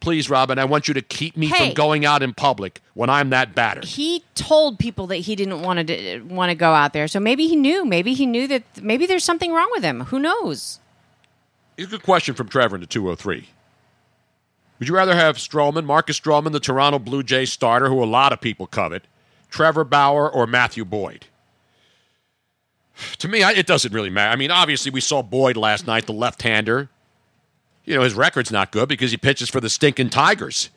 please, Robin, I want you to keep me Hey. from going out in public when I'm that battered. he told people that he didn't want to want to go out there, so maybe he knew. Maybe he knew that maybe there's something wrong with him. Who knows? It's a good question from Trevor in the 203. Would you rather have Stroman, Marcus Stroman, the Toronto Blue Jays starter, who a lot of people covet, Trevor Bauer, or Matthew Boyd? To me, I, it doesn't really matter. I mean, obviously, we saw Boyd last night, the left hander. You know, his record's not good because he pitches for the stinking Tigers.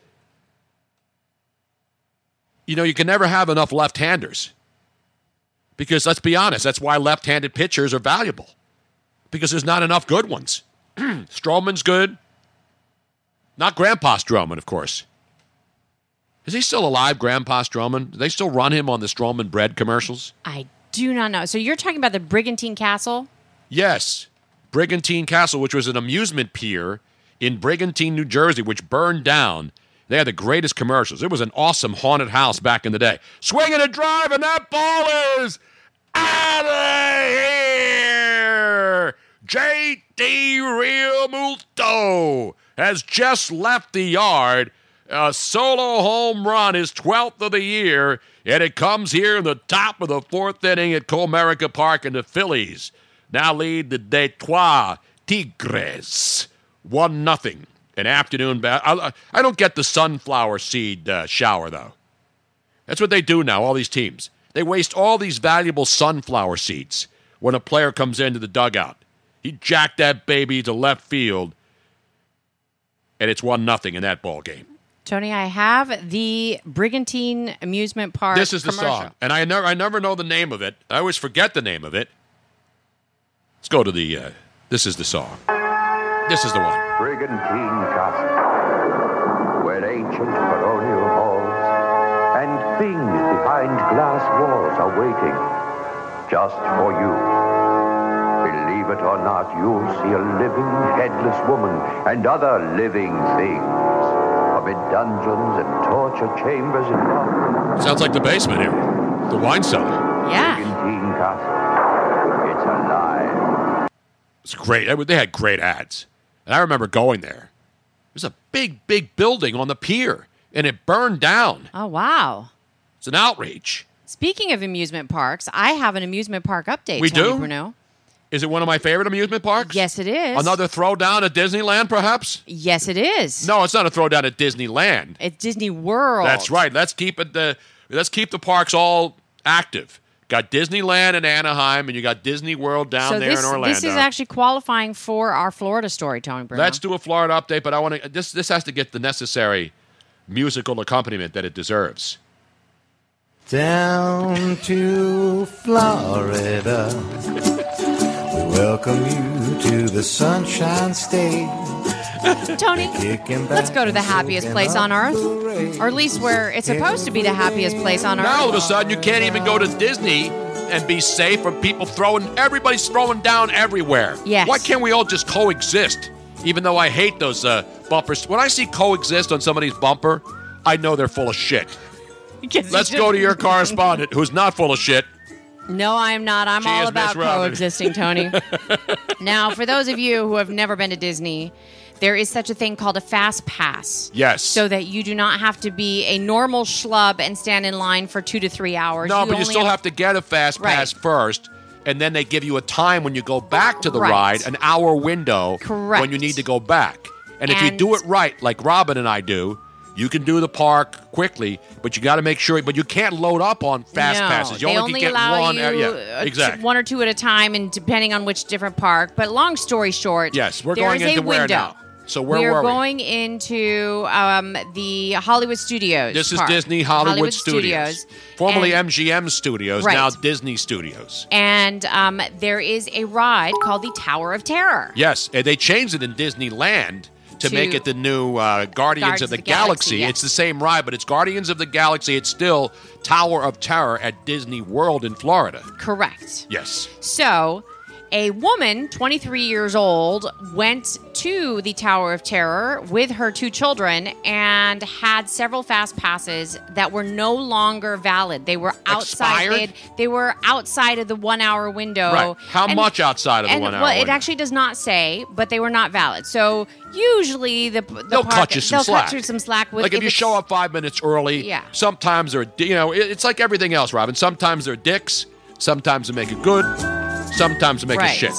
You know, you can never have enough left handers. Because let's be honest, that's why left-handed pitchers are valuable. Because there's not enough good ones. Stroman's good. Not Grandpa Stroehmann, of course. Is he still alive, Grandpa Stroehmann? Do they still run him on the Stroehmann bread commercials? I do not know. So you're talking about the Brigantine Castle? Yes. Brigantine Castle, which was an amusement pier in Brigantine, New Jersey, which burned down. They had the greatest commercials. It was an awesome haunted house back in the day. Swinging a drive, and that ball is out of here. J.D. Real Multo has just left the yard. A solo home run, his 12th of the year, and it comes here in the top of the fourth inning at Comerica Park, and the Phillies now lead the Detroit Tigers 1 nothing. An afternoon bat. I, I don't get the sunflower seed uh, shower, though. That's what they do now, all these teams. They waste all these valuable sunflower seeds when a player comes into the dugout. He jacked that baby to left field, and it's 1 nothing in that ball game. Tony, I have the Brigantine Amusement Park. This is the commercial. song, and I never, I never know the name of it. I always forget the name of it. Let's go to the. Uh, this is the song. This is the one. Brigantine Castle, where ancient colonial halls and things behind glass walls are waiting just for you. Believe it or not, you'll see a living headless woman and other living things. Amid dungeons and torture chambers and dark Sounds like the basement here, the wine cellar. Yeah. Brigantine Castle. It's alive. It's great. They had great ads, and I remember going there. There's a big, big building on the pier, and it burned down. Oh, wow. It's an outrage. Speaking of amusement parks, I have an amusement park update. We Tony do? Bruno. Is it one of my favorite amusement parks? Yes, it is. Another throwdown at Disneyland, perhaps? Yes, it is. No, it's not a throwdown at Disneyland. It's Disney World. That's right. Let's keep it the let's keep the parks all active. Got Disneyland in Anaheim, and you got Disney World down so there this, in Orlando. this is actually qualifying for our Florida story, Tony Bruno. Let's do a Florida update, but I want to. This this has to get the necessary musical accompaniment that it deserves. Down to Florida. We welcome you to the Sunshine State. Tony, let's go to the happiest place on earth, or at least where it's supposed to be the happiest place on earth. Now all of a sudden you can't even go to Disney and be safe from people throwing. Everybody's throwing down everywhere. Yes. Why can't we all just coexist? Even though I hate those uh, bumpers. When I see coexist on somebody's bumper, I know they're full of shit. Let's you go to your correspondent who's not full of shit. No, I'm not. I'm She all about coexisting, Tony. now, for those of you who have never been to Disney, there is such a thing called a fast pass. Yes. So that you do not have to be a normal schlub and stand in line for two to three hours. No, but you still have to get a fast Right. pass first, and then they give you a time when you go back to the Right. ride, an hour window Correct. when you need to go back. And if you do it right, like Robin and I do, you can do the park quickly, but you got to make sure. But you can't load up on fast no, passes. You they only, only can get allow one. you uh, yeah, exactly. one or two at a time, and depending on which different park. But long story short, Yes, we're going into where window. now? So where we are were we? going into um, the Hollywood Studios. This is park. Disney Hollywood, Studios, Studios. formerly And- MGM Studios, Right. now Disney Studios. And um, there is a ride called the Tower of Terror. Yes, and they changed it in Disneyland to, To- make it the new uh, Guardians, of the, Galaxy. yes. It's the same ride, but it's Guardians of the Galaxy. It's still Tower of Terror at Disney World in Florida. Correct. Yes. So, a woman, 23 years old, went to the Tower of Terror with her two children and had several fast passes that were no longer valid. They were outside. Expired? They, were outside of the one-hour window. Right. How And- much outside of the one hour? Well, it actually does not say, but they were not valid. So usually the, the They'll park- cut you some they'll slack. cut you some slack. With, like if, you show up five minutes early, Yeah. sometimes they're you know it's like everything else, Robin. Sometimes they're dicks, sometimes they make it good, sometimes make Right. it shit.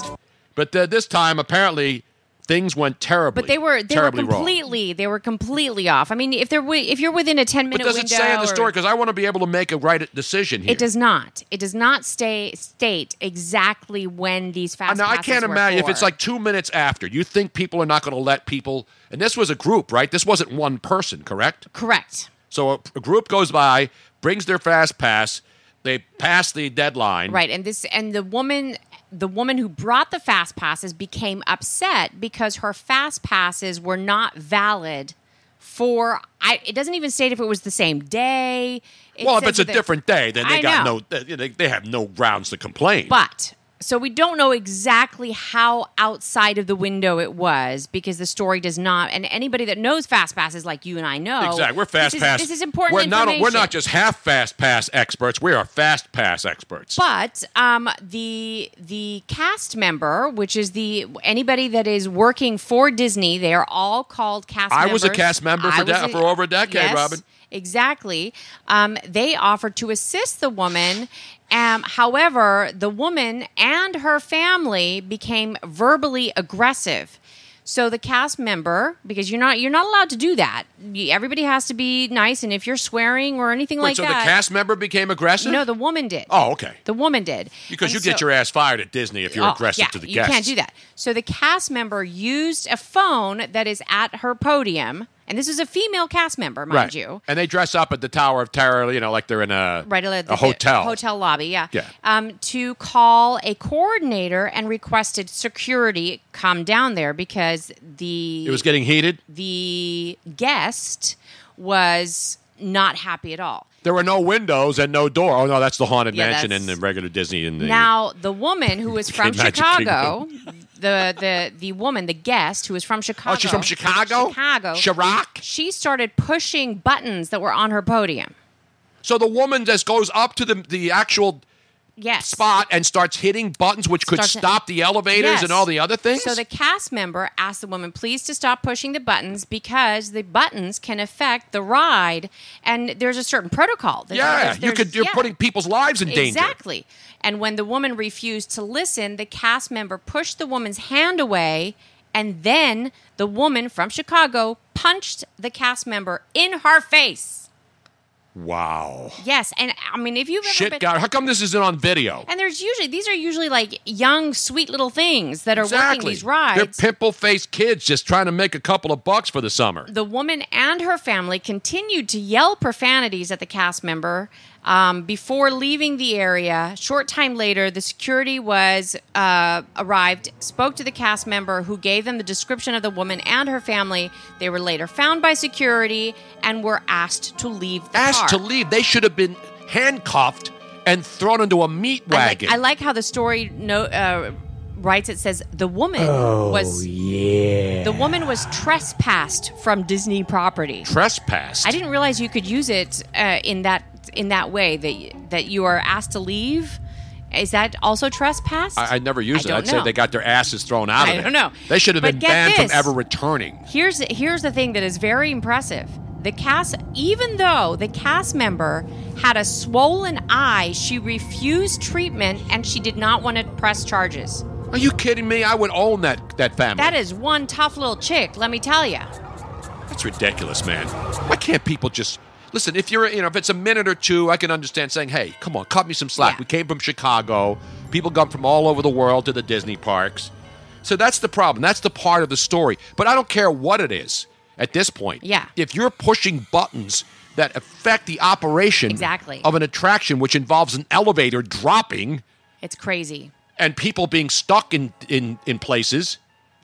But uh, this time, apparently, things went terribly. But they were they were terribly wrong. completely they were completely off. I mean, if they're if you're within a ten minute, But does it say in the story? Because I want to be able to make a right decision here. It does not. It does not stay state exactly when these fast. now I can't imagine if it's like two minutes after. You think people are not going to let people? And this was a group, right? This wasn't one person, correct? correct. So a, a group goes by, brings their fast pass. They pass the deadline. Right, and this and the woman the woman who brought the fast passes became upset because her fast passes were not valid for I it doesn't even state if it was the same day. It well, if it's a different day, then they I got know. no. They, they have no grounds to complain. But so we don't know exactly how outside of the window it was because the story does not. And anybody that knows fast passes like you and I know, exactly, we're fast this pass. Is, this is important We're not. information. We're not just half fast pass experts. We are fast pass experts. But um, the the cast member, which is the anybody that is working for Disney, they are all called cast. Members. I was a cast member for de- was for over a decade, yes, Robin. Exactly. Um, they offered to assist the woman. Um, however, the woman and her family became verbally aggressive. So the cast member, because you're not you're not allowed to do that. Everybody has to be nice, and if you're swearing or anything Wait, like so that, so the cast member became aggressive? no, the woman did. Oh, okay. The woman did. Because And you get your ass fired at Disney if you're Oh, aggressive yeah, to the guests. you can't do that. So the cast member used a phone that is at her podium, and this is a female cast member, mind right. you. And they dress up at the Tower of Terror, you know, like they're in a Right, a, a hotel. hotel lobby, yeah. Yeah. Um, to call a coordinator and requested security come down there because the It was getting heated. the guest was not happy at all. There were no windows and no door. Oh no, that's the haunted Yeah, mansion in that's- the regular Disney. In the Now, the woman who was from Chicago, the the the woman, the guest who was from Chicago. Oh, she's from Chicago? Chicago. Chirac? She started pushing buttons that were on her podium. So the woman just goes up to the the actual Yes. spot and starts hitting buttons, which could Starts- stop the elevators Yes. and all the other things. So the cast member asked the woman, please to stop pushing the buttons because the buttons can affect the ride, and there's a certain protocol. There's- yeah, there's- you could. You're yeah. putting people's lives in danger. Exactly. And when the woman refused to listen, the cast member pushed the woman's hand away, and then the woman from Chicago punched the cast member in her face. Wow. Yes, and I mean, if you've ever Shit, been, God, how come this isn't on video? and there's usually these are usually like young, sweet little things that are working these rides. They're pimple-faced kids just trying to make a couple of bucks for the summer. the woman and her family continued to yell profanities at the cast member um, before leaving the area. Short time later, the security was uh, arrived, spoke to the cast member, who gave them the description of the woman and her family. They were later found by security and were asked to leave the Asked car. to leave. They should have been handcuffed and thrown into a meat I like, wagon. I like how the story no, uh, writes. It says the woman Oh, was yeah. the woman was trespassed from Disney property. Trespassed. I didn't realize you could use it uh, in that in that way that that you are asked to leave. Is that also trespass? I, I never used I it. I'd say know. they got their asses thrown out of I it. don't know. They should have But been banned this. from ever returning. Here's here's the thing that is very impressive. The cast, even though the cast member had a swollen eye, she refused treatment and she did not want to press charges. Are you kidding me? I would own that that family. That is one tough little chick, let me tell you. That's ridiculous, man. Why can't people just listen? If you're, you know, if it's a minute or two, I can understand saying, "Hey, come on, cut me some slack." We came from Chicago. People come from all over the world to the Disney parks. So that's the problem. That's the part of the story. But I don't care what it is at this point. Yeah. If you're pushing buttons that affect the operation Exactly. of an attraction, which involves an elevator dropping It's crazy. and people being stuck in in, in places,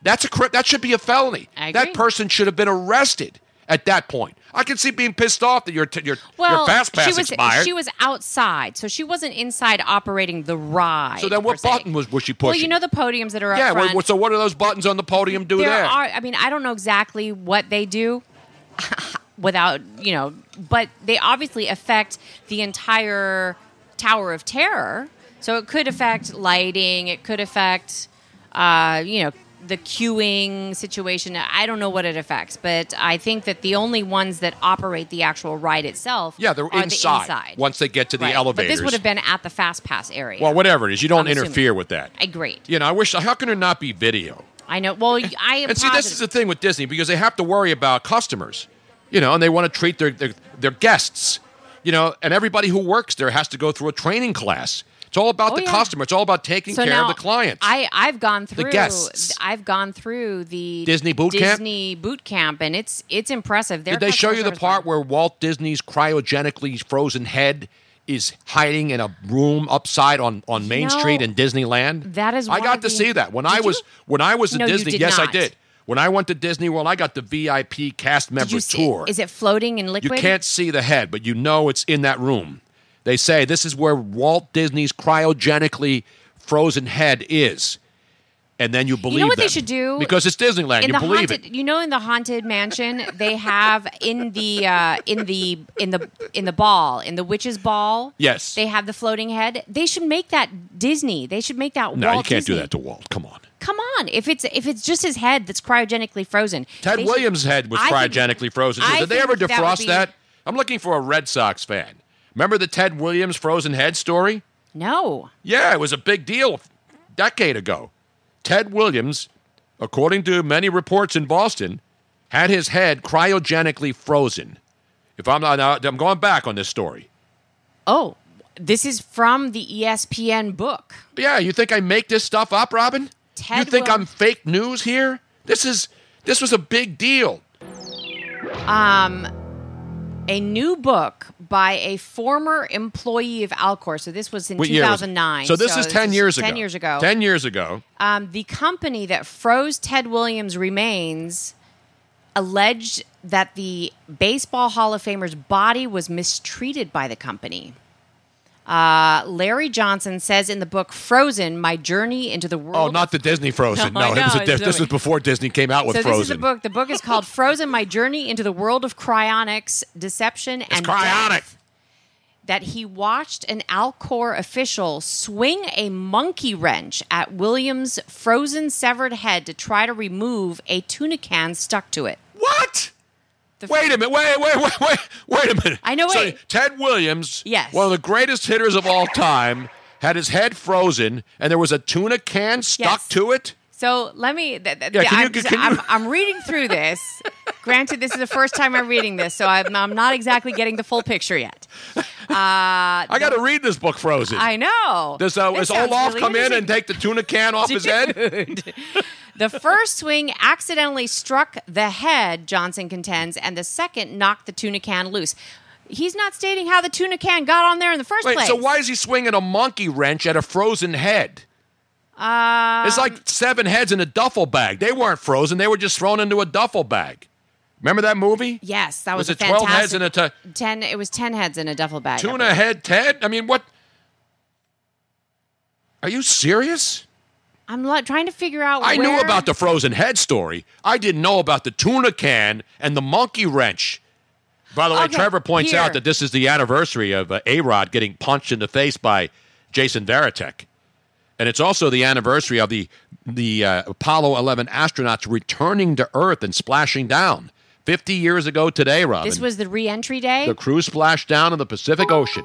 that's a that should be a felony. That person should have been arrested at that point. I can see being pissed off that your t- your Well, your fast pass she was expired. she was outside, so she wasn't inside operating the ride. so then, what se. button was was she pushing? Well, you know the podiums that are up yeah. front. well, so what do those buttons on the podium do there there? are. I mean, I don't know exactly what they do without you know, but they obviously affect the entire Tower of Terror. So it could affect lighting. It could affect, uh, you know. The queuing situation, I don't know what it affects, but I think that the only ones that operate the actual ride itself yeah, they're are inside, the inside. once they get to the Right. elevators. But this would have been at the Fast Pass area. well, whatever it is, you don't I'm assuming. interfere with that. I agree. You know, I wish. How can there not be video? I know. Well, I And see, this is the thing with Disney because they have to worry about customers, you know, and they want to treat their, their their guests, you know, and everybody who works there has to go through a training class. It's all about Oh, the yeah. customer. It's all about taking so care of the client. I I've gone through the guests. I've gone through the Disney boot camp? Disney boot camp, and it's it's impressive. Their Did they show you the part where Walt Disney's cryogenically frozen head is hiding in a room upside on, on Main know, Street in Disneyland? that is I got of to the- see that when I was you? when I was at No, Disney. yes, I did. When I went to Disney World, I got the VIP cast member see, tour. Is it floating in liquid? You can't see the head, but you know it's in that room. They say this is where Walt Disney's cryogenically frozen head is. And then you believe You know what they should do? Because it's Disneyland. in You believe haunted, it. You know, in the haunted mansion, they have in the uh, in the in the in the ball in the witch's ball. Yes. they have the floating head. They should make that Disney. They should make that. No, Walt you can't Disney. do that to Walt. Come on. Come on, if it's if it's just his head that's cryogenically frozen. Ted they should- Williams' head was I think- cryogenically frozen. too. I Did they think ever that defrost be- that? I'm looking for a Red Sox fan. Remember the Ted Williams frozen head story? No. Yeah, it was a big deal a decade ago. Ted Williams, according to many reports in Boston, had his head cryogenically frozen. If I'm not, I'm going back on this story. Oh, this is from the ESPN book. Yeah, you think I make this stuff up, Robin? Ted you think Wil- I'm fake news here? This is this was a big deal. Um, a new book by a former employee of Alcor. So this was in What year was it? 2009. So this is 10 years ago. 10 years ago. 10 years ago. Um, the company that froze Ted Williams' remains alleged that the Baseball Hall of Famer's body was mistreated by the company. Uh, Larry Johnson says in the book Frozen: My Journey into the World. Oh, not the Disney Frozen. No, No, it was a, it's this was before Disney came out with so Frozen. this is the book. The book is called Frozen: My Journey into the World of Cryonics, Deception, and cryonic. Death. That he watched an Alcor official swing a monkey wrench at Williams' frozen severed head to try to remove a tuna can stuck to it. What? Wait a minute. Wait, wait, wait, wait, wait a minute. I know, So wait. Ted Williams, Yes. one of the greatest hitters of all time, had his head frozen, and there was a tuna can stuck Yes. to it. So let me. Th- th- Yeah, can you- I'm, can you- I'm, I'm reading through this. Granted, this is the first time I'm reading this, so I'm, I'm not exactly getting the full picture yet. Uh, I got to read this book, Frozen. I know. Does, uh, does Olaf really come in and take the tuna can off his head? The first swing accidentally struck the head, Johnson contends, and the second knocked the tuna can loose. He's not stating how the tuna can got on there in the first Wait, place. so why is he swinging a monkey wrench at a frozen head? Uh, It's like seven heads in a duffel bag. They weren't frozen; they were just thrown into a duffel bag. Remember that movie? yes, that was, Was a it 12 heads in a t- ten. It was ten heads in a duffel bag. Tuna head Ted? I mean, what? Are you serious? I'm lo- trying to figure out. I knew about the frozen head story. I didn't know about the tuna can and the monkey wrench. By the way, Okay, Trevor points here. out that this is the anniversary of uh, A Rod getting punched in the face by Jason Varitek. And it's also the anniversary of the, the uh, Apollo 11 astronauts returning to Earth and splashing down. 50 years ago today, Robin. This was the re-entry day. The crew splashed down in the Pacific Ocean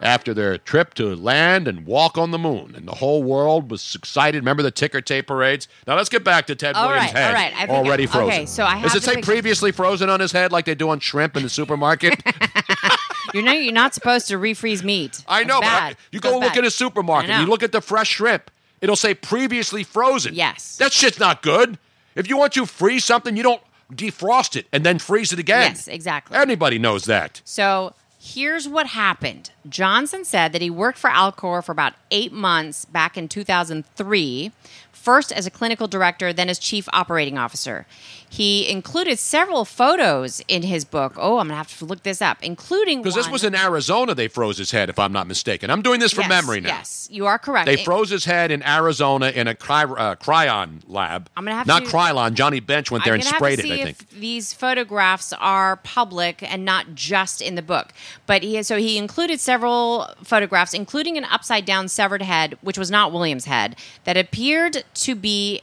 after their trip to land and walk on the moon, and the whole world was excited. Remember the ticker tape parades? Now let's get back to Ted All Williams' right, head, all right. I think- already okay, frozen. so I have Does it say picture. previously frozen on his head, like they do on shrimp in the supermarket? You're not. You're not supposed to refreeze meat. I know. But I- you go look bad. at a supermarket. You look at the fresh shrimp. It'll say previously frozen. Yes. That shit's not good. If you want to freeze something, you don't defrost it and then freeze it again. Yes, exactly. Anybody knows that. So here's what happened. Johnson said that he worked for Alcor for about eight months back in 2003, first as a clinical director, then as chief operating officer. He included several photos in his book. Oh, I'm going to have to look this up, including Because this was in Arizona, they froze his head, if I'm not mistaken. I'm doing this from Yes, memory now. Yes, you are correct. They It- froze his head in Arizona in a cry, uh, cryon lab. I'm gonna have not to- Krylon. Johnny Bench went there I'm and sprayed it. I think. these photographs are public and not just in the book. But he so he included several photographs, including an upside down severed head, which was not William's head, that appeared to be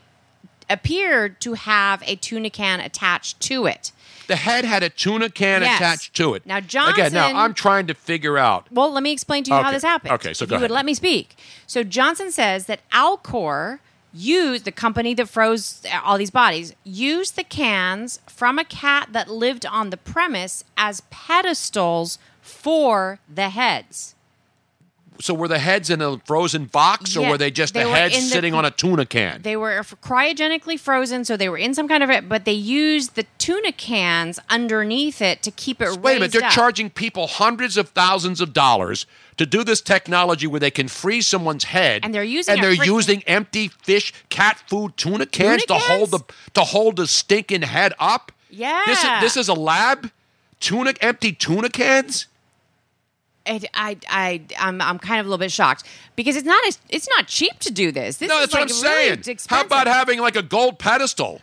appeared to have a tuna can attached to it. The head had a tuna can Yes. attached to it. Now Again, now I'm trying to figure out. Well, let me explain to you how this happened. Okay, so if go you would let me speak. So Johnson says that Alcor used the company that froze all these bodies used the cans from a cat that lived on the premise as pedestals for the heads. So were the heads in a frozen box, or Yeah, were they just they the heads in the- sitting on a tuna can? They were cryogenically frozen, so they were in some kind of, it. but they used the tuna cans underneath it to keep it. Wait a minute, they're up. charging people hundreds of thousands of dollars to do this technology where they can freeze someone's head, And they're using and they're freaking- using empty fish, cat food, tuna cans Tuna to hold the to hold the stinking head up. Yeah. This is this is a lab. Tuna empty tuna cans. It, I, I, I'm, I'm kind of a little bit shocked because it's not, it's not cheap to do this. This no, is that's like what I'm really saying. expensive. How about having like a gold pedestal?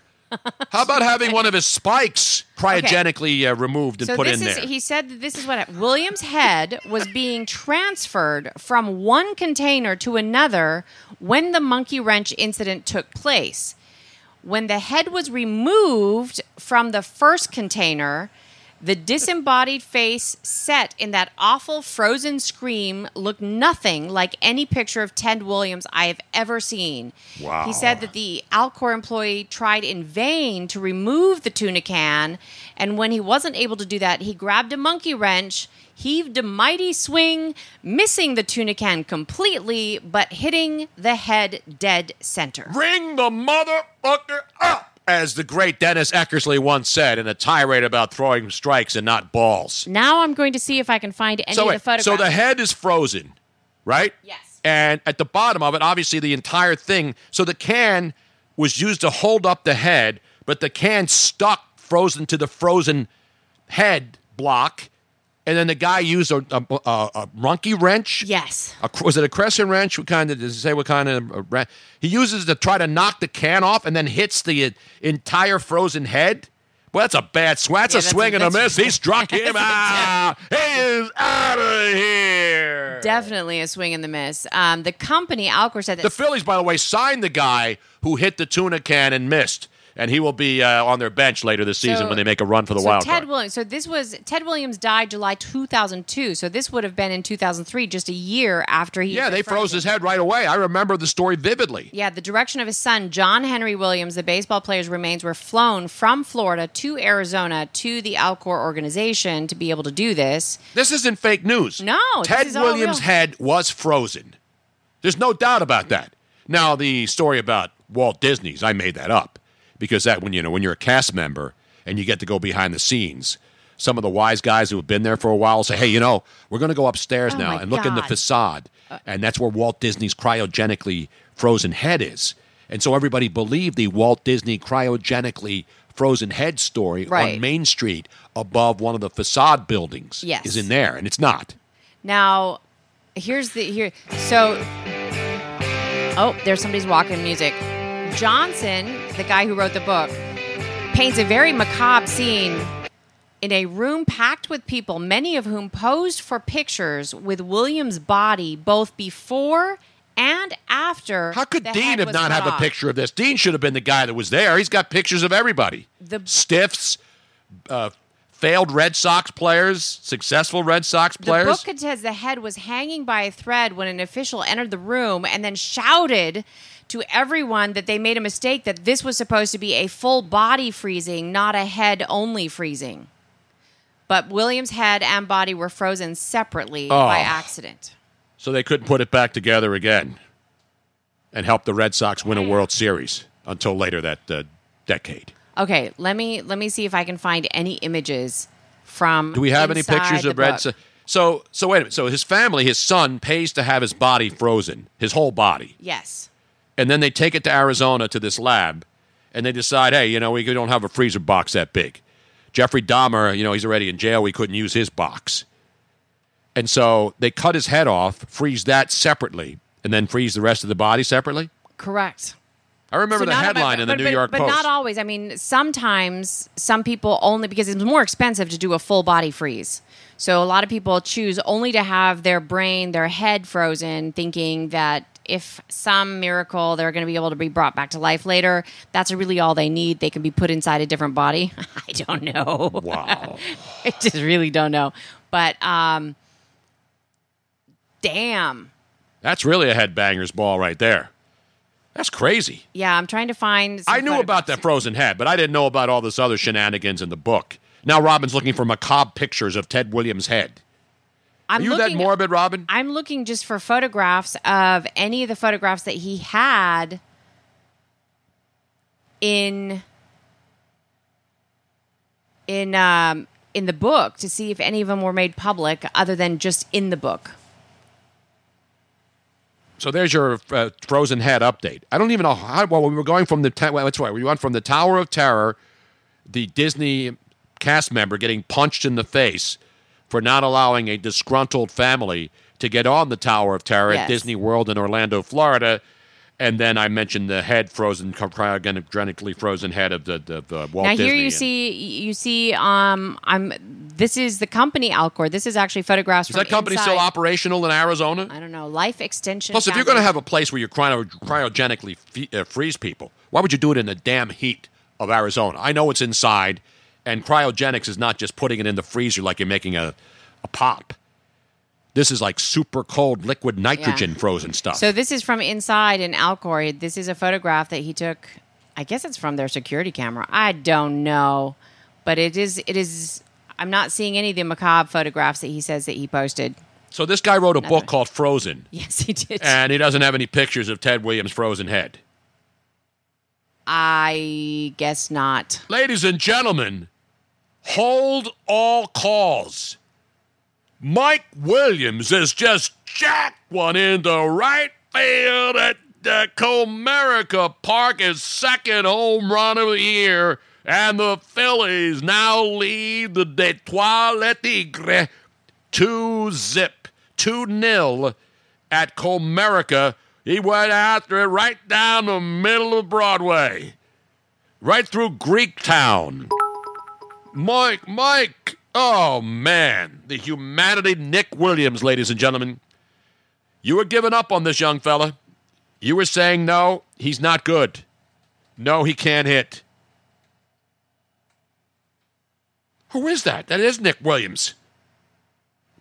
How about having one of his spikes cryogenically uh, removed and so put this in is, there? He said that this is what. William's head was being transferred from one container to another when the monkey wrench incident took place. When the head was removed from the first container, the disembodied face set in that awful frozen scream looked nothing like any picture of Ted Williams I have ever seen. Wow. He said that the Alcor employee tried in vain to remove the tuna can, and when he wasn't able to do that, he grabbed a monkey wrench, heaved a mighty swing, missing the tuna can completely, but hitting the head dead center. Ring the motherfucker up! As the great Dennis Eckersley once said in a tirade about throwing strikes and not balls. Now I'm going to see if I can find any so, of the wait, photographs. so the head is frozen, right? Yes. And at the bottom of it, obviously, the entire thing. So the can was used to hold up the head, but the can stuck frozen to the frozen head block. And then the guy used a, a, a, a monkey wrench. Yes. A, was it a crescent wrench? What kind of does it say? What kind of wrench? He uses to try to knock the can off, and then hits the entire frozen head. Well, that's a bad swing. That's Yeah, a that's a- swing and a miss. He struck him out. He is out of here. Definitely a swing and the miss. Um, the company, Alcor, said that The Phillies, by the way, signed the guy who hit the tuna can and missed, and he will be uh, on their bench later this season So- when they make a run for the so wild Ted card. Williams. So this was Ted Williams died July 2002. So this would have been in 2003, just a year after he. Yeah, they froze his head right away. I remember the story vividly. Yeah, the direction of his son, John Henry Williams, the baseball player's remains were flown from Florida to Arizona to the Alcor organization to be able to do this. This isn't fake news. No, Ted Williams' head was frozen. There's no doubt about that. Now, the story about Walt Disney's, I made that up because that when you know when you're a cast member and you get to go behind the scenes, some of the wise guys who have been there for a while say, "Hey, you know, we're going to go upstairs Oh now and look in the facade, uh. and that's where Walt Disney's cryogenically frozen head is." And so everybody believed the Walt Disney cryogenically frozen head story Right. on Main Street above one of the facade buildings Yes. is in there, and it's not. Now, here's the here. So, oh, there's somebody's walking music. Johnson, the guy who wrote the book, paints a very macabre scene in a room packed with people, many of whom posed for pictures with William's body both before and after. How could Dean have not have a picture of this? Dean should have been the guy that was there. He's got pictures of everybody. The- Stiffs, uh, failed Red Sox players, successful Red Sox players. The book says the head was hanging by a thread when an official entered the room and then shouted to everyone that they made a mistake, that this was supposed to be a full body freezing, not a head only freezing. But William's head and body were frozen separately Oh. by accident. so they couldn't put it back together again and help the Red Sox win a World Series until later that uh, decade. Okay, let me let me see if I can find any images from. Do we have any pictures of Red. Sox? So, so wait a minute. So his family, his son, pays to have his body frozen, his whole body. Yes. And then they take it to Arizona to this lab, and they decide, hey, you know, we don't have a freezer box that big. Jeffrey Dahmer, you know, he's already in jail. We couldn't use his box, and so they cut his head off, freeze that separately, and then freeze the rest of the body separately. Correct. I remember So the headline but- in the but- New but- York but Post. not always. I mean, sometimes some people only because it's more expensive to do a full body freeze. So a lot of people choose only to have their brain, their head frozen, thinking that if some miracle they're going to be able to be brought back to life later. That's really all they need. They can be put inside a different body. I don't know. Wow. I just really don't know. But um, damn. That's really a headbanger's ball right there. That's crazy. Yeah, I'm trying to find. I knew about that frozen head, but I didn't know about all this other shenanigans in the book. Now Robin's looking for macabre pictures of Ted Williams' head. I'm Are you that looking- morbid, Robin? I'm looking just for photographs of any of the photographs that he had in in um, in the book to see if any of them were made public, other than just in the book. So there's your uh, frozen head update. I don't even know how. Well, we were going from the ta- well, that's right. We went from the Tower of Terror, the Disney cast member getting punched in the face for not allowing a disgruntled family to get on the Tower of Terror Yes. at Disney World in Orlando, Florida. And then I mentioned the head frozen, cryogenically frozen head of the, the, the Walt now Disney. here you and- see you see um I'm this is the company Alcor. This is actually photographs Is that company still operational in Arizona? I don't know. Life Extension. Plus, if you're going to have a place where you cryo- cryogenically fe- uh, freeze people, why would you do it in the damn heat of Arizona? I know it's inside, and cryogenics is not just putting it in the freezer like you're making a, a pop. This is like super cold liquid nitrogen Yeah. frozen stuff. So this is from inside in Alcor. This is a photograph that he took. I guess it's from their security camera. I don't know, but it is. It is. I'm not seeing any of the macabre photographs that he says that he posted. So this guy wrote a book called Frozen, Yes, he did. and he doesn't have any pictures of Ted Williams' frozen head. I guess not. Ladies and gentlemen, hold all calls. Mike Williams has just jacked one into right field at the Comerica Park, his second home run of the year, and the Phillies now lead the Detroit Le Tigre 2 zip, 2 nil at Comerica. He went after it right down the middle of Broadway right through Greektown. Mike, Mike. Oh, man. The humanity, Nick Williams, ladies and gentlemen. You were giving up on this young fella. You were saying, no, he's not good. No, he can't hit. Who is that? That is Nick Williams.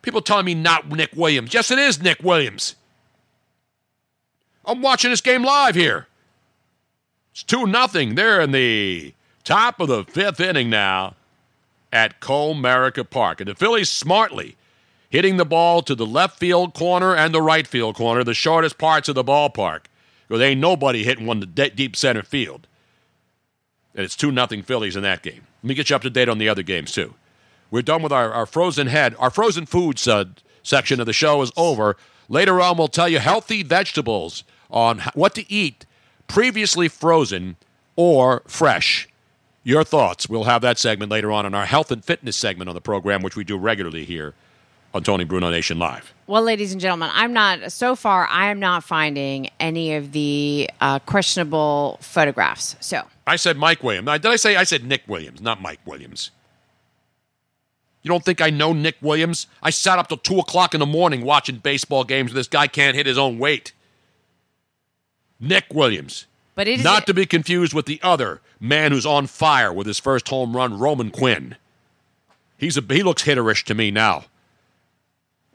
People telling me not Nick Williams. Yes, it is Nick Williams. I'm watching this game live here. It's 2 nothing. They're in the top of the fifth inning now at Comerica Park. And the Phillies smartly hitting the ball to the left field corner and the right field corner, the shortest parts of the ballpark. Because ain't nobody hitting one to de- deep center field. And it's 2 nothing Phillies in that game. Let me get you up to date on the other games, too. We're done with our, our frozen head. Our frozen foods uh, section of the show is over. Later on, we'll tell you healthy vegetables on what to eat previously frozen or fresh. Your thoughts. We'll have that segment later on in our health and fitness segment on the program, which we do regularly here on Tony Bruno Nation Live. Well, ladies and gentlemen, I'm not so far. I am not finding any of the uh, questionable photographs. So I said Mike Williams. Did I say I said Nick Williams, not Mike Williams? You don't think I know Nick Williams? I sat up till 2 o'clock in the morning watching baseball games. Where this guy can't hit his own weight. Nick Williams. But it is Not to be confused with the other man who's on fire with his first home run, Roman Quinn. He's a, he looks hitterish to me now.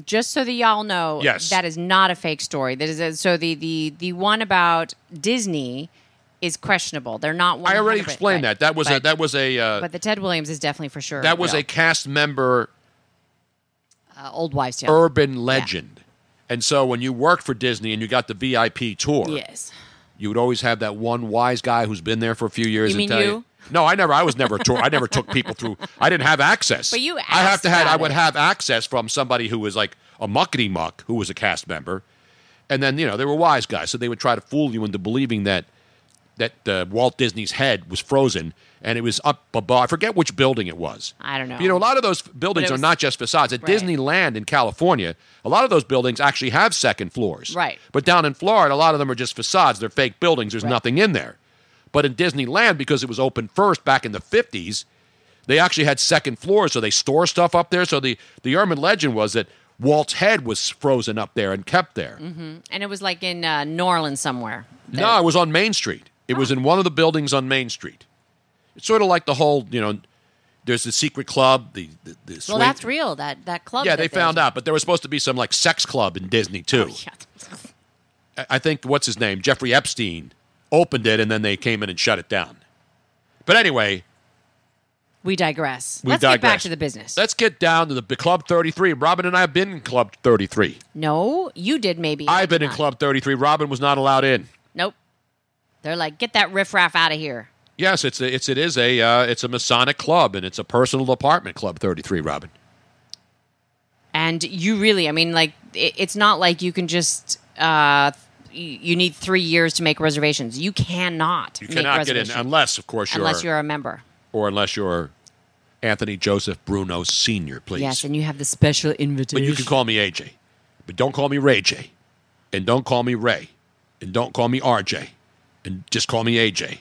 just so that y'all know, Yes. that is not a fake story. That is a, so the the the one about Disney is questionable. They're not. 100 I already explained that. That was a But- that was a uh, But the Ted Williams is definitely for sure. that was real. a cast member uh, old wives' tale. urban legend. And so when you worked for Disney and you got the VIP tour, Yes. You would always have that one wise guy who's been there for a few years. You and tell you? No, I never. I was never a tour. I never took people through. I didn't have access. But you I have to have. I would have access from somebody who was like a muckety muck, who was a cast member, and then you know they were wise guys, so they would try to fool you into believing that that uh, Walt Disney's head was frozen and it was up above. I forget which building it was. I don't know. You know, a lot of those buildings But it are not just facades. At Right. Disneyland in California, a lot of those buildings actually have second floors. Right. But down in Florida, a lot of them are just facades. They're fake buildings. There's nothing in there. But in Disneyland, because it was open first back in the 50s, they actually had second floors, so they store stuff up there. So the, the urban legend was that Walt's head was frozen up there and kept there. hmm And it was like in uh, New Orleans somewhere. No, it was on Main Street. It was in one of the buildings on Main Street. It's sort of like the whole, you know, there's the secret club, the the, the Well, that's real. That that club. yeah, that they found out, but there was supposed to be some like sex club in Disney too. Oh, I- I think what's his name, Jeffrey Epstein, opened it, and then they came in and shut it down. But anyway, We digress. We Let's get back to the business. Let's get down to the Club 33. Robin and I have been in Club 33. No, you did maybe. I've been in Club 33. Robin was not allowed in. Nope. They're like, get that riffraff out of here. Yes, it's a, it's it is a uh, it's a Masonic club and it's a personal apartment club 33. Robin. And you really, I mean, like, it, it's not like you can just. Uh, you need three years to make reservations. You cannot. You cannot get in unless, of course, you're unless you're a member. or unless you're Anthony Joseph Bruno Senior. Please. Yes, and you have the special invitation. But you can call me AJ. But don't call me Ray J. And don't call me Ray. And don't call me RJ. And just call me AJ.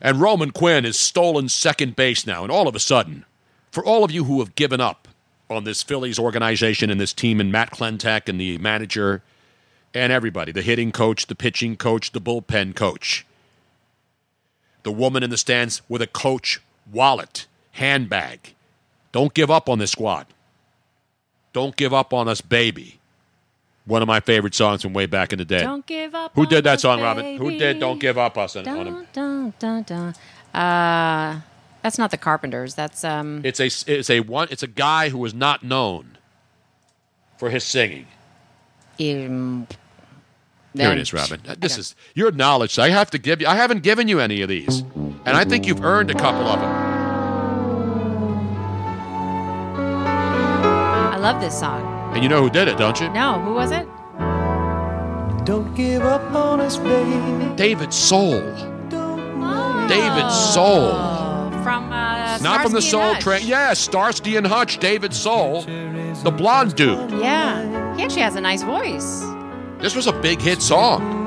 And Roman Quinn has stolen second base now. And all of a sudden, for all of you who have given up on this Phillies organization and this team and Matt Klentak and the manager and everybody, the hitting coach, the pitching coach, the bullpen coach, the woman in the stands with a coach wallet, handbag. Don't give up on this squad. Don't give up on us, baby. One of my favorite songs from way back in the day. Don't give up. Who did that song, Robin? Who did. Don't Give Up Us on, on him? Dun, dun, dun, dun. Uh, that's not the Carpenters. That's um. It's a it's a one it's a guy who was not known for his singing. um, Here it is, Robin. This is your knowledge. I have to give you. I haven't given you any of these, and I think you've earned a couple of them. I love this song. And you know who did it, don't you? No, who was it? Don't give up on us, baby. David Soul. David Soul. From uh, Not from the Soul Hutch. Train. Yeah, Starsky and Hutch. David Soul, the blonde dude. Yeah, he actually has a nice voice. This was a big hit song,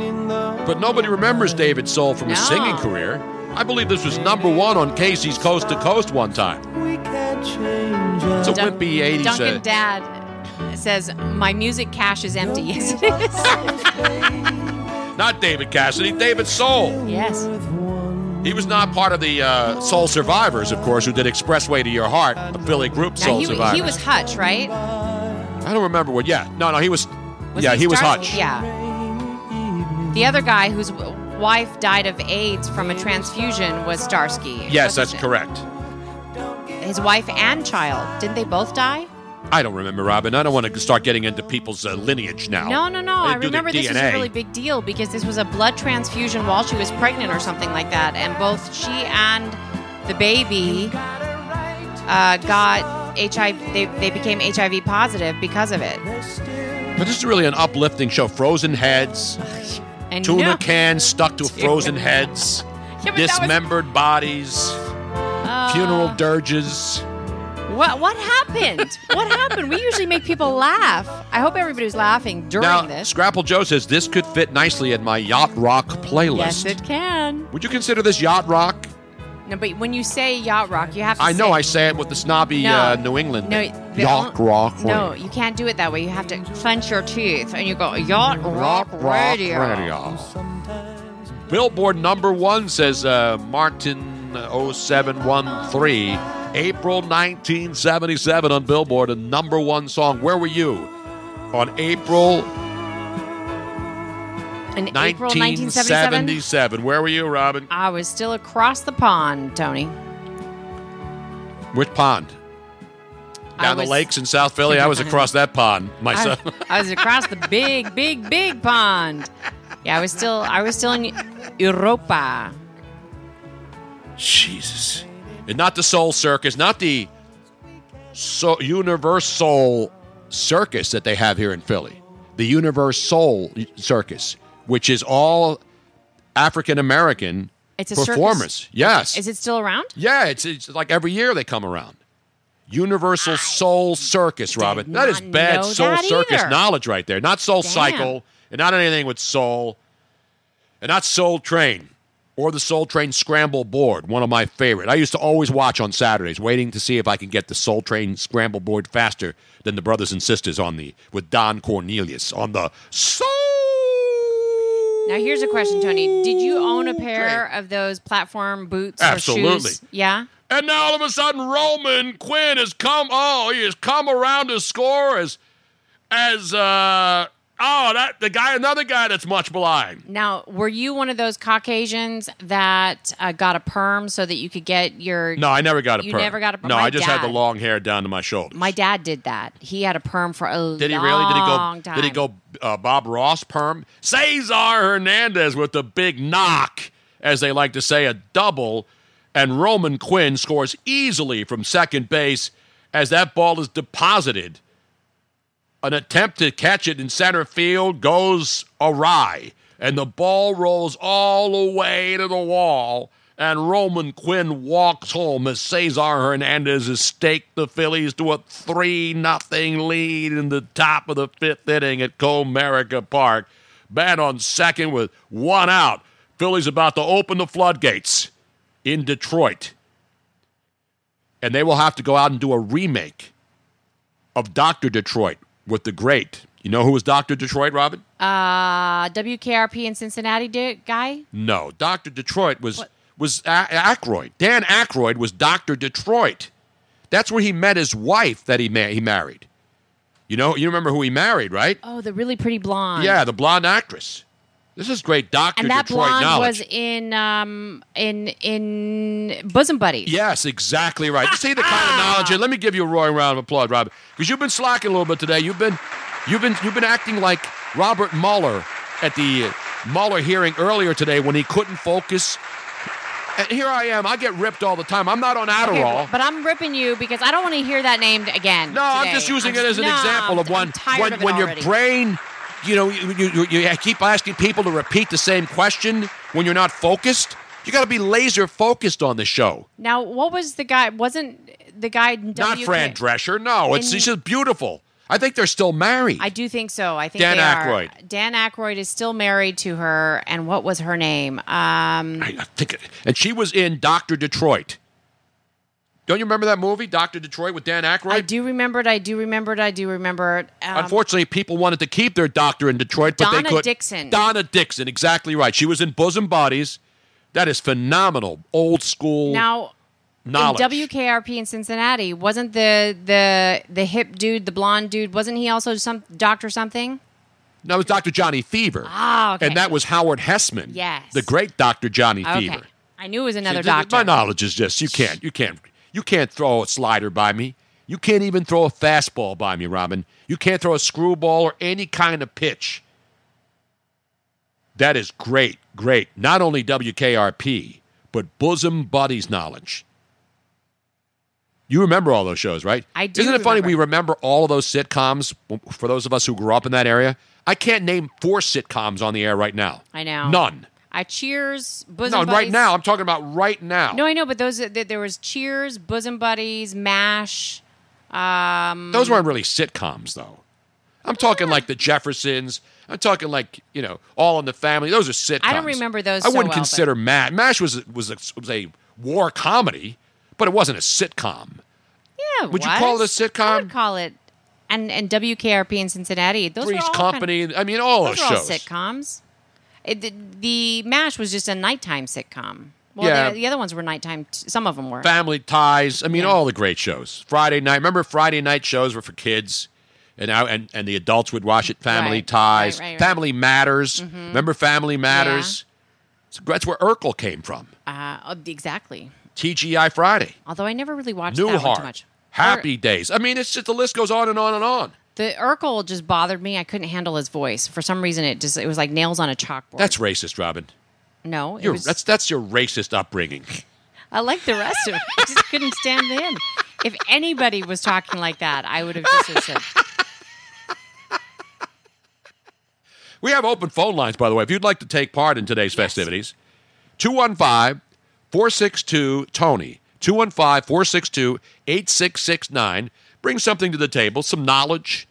but nobody remembers David Soul from his No. singing career. I believe this was number one on Casey's Coast to Coast one time. It's a Dun- wimpy 80s. Duncan uh, Dad says my music cache is empty. Yes, it is. not David Cassidy, David Soul. yes. He was not part of the uh, Soul Survivors, of course, who did Expressway to Your Heart, a Philly group Now, Soul he, Survivors. he was Hutch, right? I don't remember what. Yeah, no, no, he was. Was yeah, he, was Hutch. Yeah. The other guy whose wife died of AIDS from a transfusion was Starsky. Yes, that's wasn't correct. His wife and child. Didn't they both die? I don't remember, Robin. I don't want to start getting into people's uh, lineage now. No, no, no. I remember this was a really big deal because this was a blood transfusion while she was pregnant or something like that. And both she and the baby uh, got HIV, they, they became HIV positive because of it. But this is really an uplifting show. Frozen heads, And tuna no- cans stuck to frozen heads, Yeah, that was- dismembered bodies, Uh, funeral dirges. What what happened? what happened? We usually make people laugh. I hope everybody's laughing during now, this. Scrapple Joe says this could fit nicely in my yacht rock playlist. Yes, it can. Would you consider this yacht rock? No, but when you say yacht rock, you have to. I know say- I say it with the snobby No. uh, New England. No, yacht rock. No, you can't do it that way. You have to clench your teeth and you go yacht rock, radio. radio. Billboard number one says uh, Martin 0713. April 1977 on Billboard, a number one song. Where were you on April In April 1977, 1977? Where were you, Robin? I was still across the pond, Tony. Which pond? Down the lakes in South Philly. I was across that pond myself. I, I was across the big, big, big pond. Yeah, I was still, I was still in Europa. Jesus. And not the Soul Circus, not the so Universal Circus that they have here in Philly. The Universal Circus, which is all African American It's a circus? performers. Yes. Is it still around? yeah, it's, it's like every year they come around. Universal Soul Circus, Robin. That is bad Soul Circus either. knowledge right there. Not Soul Damn. Cycle, and not anything with Soul, and not Soul Train, or the Soul Train Scramble Board, one of my favorite. I used to always watch on Saturdays, waiting to see if I can get the Soul Train Scramble Board faster than the brothers and sisters on the with Don Cornelius on the Soul. Now here's a question, Tony. Did you own a pair of those platform boots or Absolutely. shoes? Yeah. And now all of a sudden, Roman Quinn has come. Oh, he has come around to score as as uh, Oh, that the guy, another guy that's much maligned. Now, were you one of those Caucasians that uh, got a perm so that you could get your? No, I never got a You perm. never got a perm. No, My I just had the long hair down to my shoulder. My dad did that. He had a perm for a Did he long really? Did he go? Did he go? Uh, Bob Ross perm. Cesar Hernandez with the big knock, as they like to say, a double, and Roman Quinn scores easily from second base as that ball is deposited. An attempt to catch it in center field goes awry, and the ball rolls all the way to the wall. And Roman Quinn walks home as Cesar Hernandez has staked the Phillies to a 3 nothing lead in the top of the fifth inning at Comerica Park. Bat on second with one out. Phillies about to open the floodgates in Detroit. And they will have to go out and do a remake of Dr. Detroit with the great. You know who was Dr. Detroit, Robin? Uh, WKRP in Cincinnati did, guy? No, Doctor Detroit was was a- Aykroyd. Dan Aykroyd was Doctor Detroit. That's where he met his wife that he ma- he married. You know, you remember who he married, right? Oh, the really pretty blonde. Yeah, the blonde actress. This is great Doctor And that Detroit blonde knowledge. was in um in in Bosom Buddies. Yes, exactly right. See the kind of knowledge. And let me give you a roaring round of applause, Robin, because you've been slacking a little bit today. You've been, you've been, you've been acting like Robert Mueller at the Mueller hearing earlier today when he couldn't focus. And here I am. I get ripped all the time. I'm not on Okay, Adderall. but I'm ripping you because I don't want to hear that named again. No, I'm just using it as an example of when when, when your brain, you know, you, you, you, keep asking people to repeat the same question when you're not focused. You got to be laser focused on the show. Now, what was the guy? Wasn't the guy Not WK Fran Drescher. No, it's she's just beautiful. I think they're still married. I do think so. I think Dan they are. Aykroyd. Dan Aykroyd is still married to her, and what was her name? Um, I think, it- and she was in Doctor Detroit. Don't you remember that movie, Doctor Detroit, with Dan Aykroyd? I do remember it. I do remember it. I do remember it. Um, Unfortunately, people wanted to keep their doctor in Detroit, but Donna they could. Donna Dixon. Donna Dixon, exactly right. She was in Bosom Bodies. That is phenomenal, old school now knowledge. in WKRP in Cincinnati, wasn't the the the hip dude, the blonde dude, wasn't he also some doctor something? No, it was Doctor Johnny Fever. Ah, okay. And that was Howard Hesseman. Yes. the great Doctor Johnny Okay, Fever. I knew it was another See, doctor. My knowledge is just you can't, you can't, you can't throw a slider by me. You can't even throw a fastball by me, Robin. You can't throw a screwball or any kind of pitch. That is great, great. Not only WKRP, but bosom buddies knowledge. You remember all those shows, right? I do Isn't it funny remember. we remember all of those sitcoms for those of us who grew up in that area? I can't name four sitcoms on the air right now. I know. None. I Cheers, Bosom no, right Buddies. now. I'm talking about right now. No, I know, but those th- there was Cheers, Bosom Buddies, Mash. Um, Those weren't really sitcoms, though. I'm talking like the Jeffersons. I'm talking like you know, All in the Family. Those are sitcoms. I don't remember those I so wouldn't well, consider MASH. MASH was was a, was a war comedy, but it wasn't a sitcom. yeah, Would you call it a sitcom? I would call it. And and WKRP in Cincinnati. Those Three's all kind- Company. I mean, all those those were all sitcoms. It, the, the Mash was just a nighttime sitcom. Well, Yeah. the, the other ones were nighttime. T- some of them were. Family Ties. I mean, all the great shows. Friday night. Remember, Friday night shows were for kids, and now and, and the adults would watch it. Family Right, Ties. right, right. Family Matters. Mhm. Remember Family Matters? So that's where Urkel came from. Uh, oh, exactly. TGI Friday. Although I never really watched that one too much. Happy Days. I mean, it's just the list goes on and on and on. The Urkel just bothered me. I couldn't handle his voice for some reason. It just it was like nails on a chalkboard. That's racist, Robin. no, it You're, was. that's that's your racist upbringing. I like the rest of it. I just couldn't stand in. If anybody was talking like that, I would have just said, We have open phone lines, by the way. If you'd like to take part in today's festivities, 215 462 Tony. 215 462 8669. Bring something to the table, some knowledge,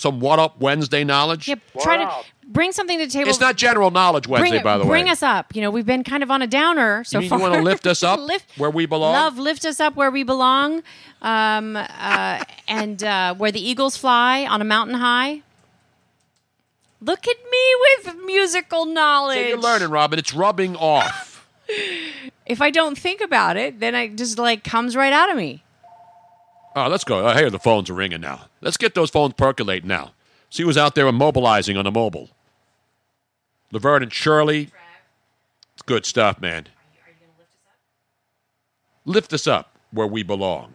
some What Up Wednesday knowledge. "Yep, try to bring something to the table." It's not General Knowledge Wednesday, bring, by the way. bring us up. You know, we've been kind of on a downer so you far. you want to lift us up Lift- where we belong? Love, lift us up where we belong, um, uh, and uh, where the eagles fly on a mountain high. Look at me with musical knowledge. So you're learning, Robin. It's rubbing off. If I don't think about it, then it just like comes right out of me. Oh, let's go. I hear the phones are ringing now. Let's get those phones percolating now. See who's out there immobilizing on the mobile. Laverne and Shirley. It's good stuff, man. Lift us up where we belong.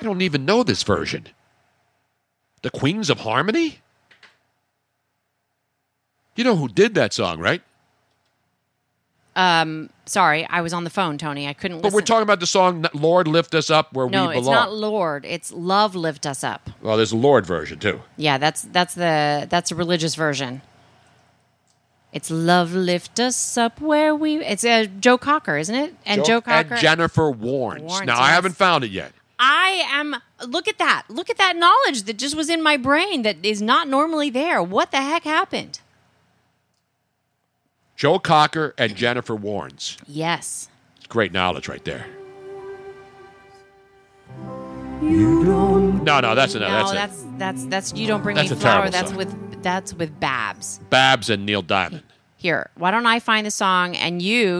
I don't even know this version. The Queens of Harmony? You know who did that song, right? Um, sorry, I was on the phone, Tony. I couldn't But listen. we're talking about the song Lord Lift Us Up Where no, We belong. No, it's not Lord. It's Love Lift Us Up. well, there's a Lord version too. Yeah, that's that's the that's a religious version. It's Love Lift Us Up Where We. It's uh, Joe Cocker, isn't it? And Joe, Cocker. And Jennifer Warnes. Warnes, now, I haven't found it yet. I am. Look at that. Look at that knowledge that just was in my brain that is not normally there. What the heck happened? Joe Cocker and Jennifer Warnes. Yes. It's great knowledge right there. You don't. No, no, that's another. No, that's, it. that's that's that's you don't bring That's me a flower. That's song. with that's with Babs. Babs and Neil Diamond. Here, why don't I find the song and you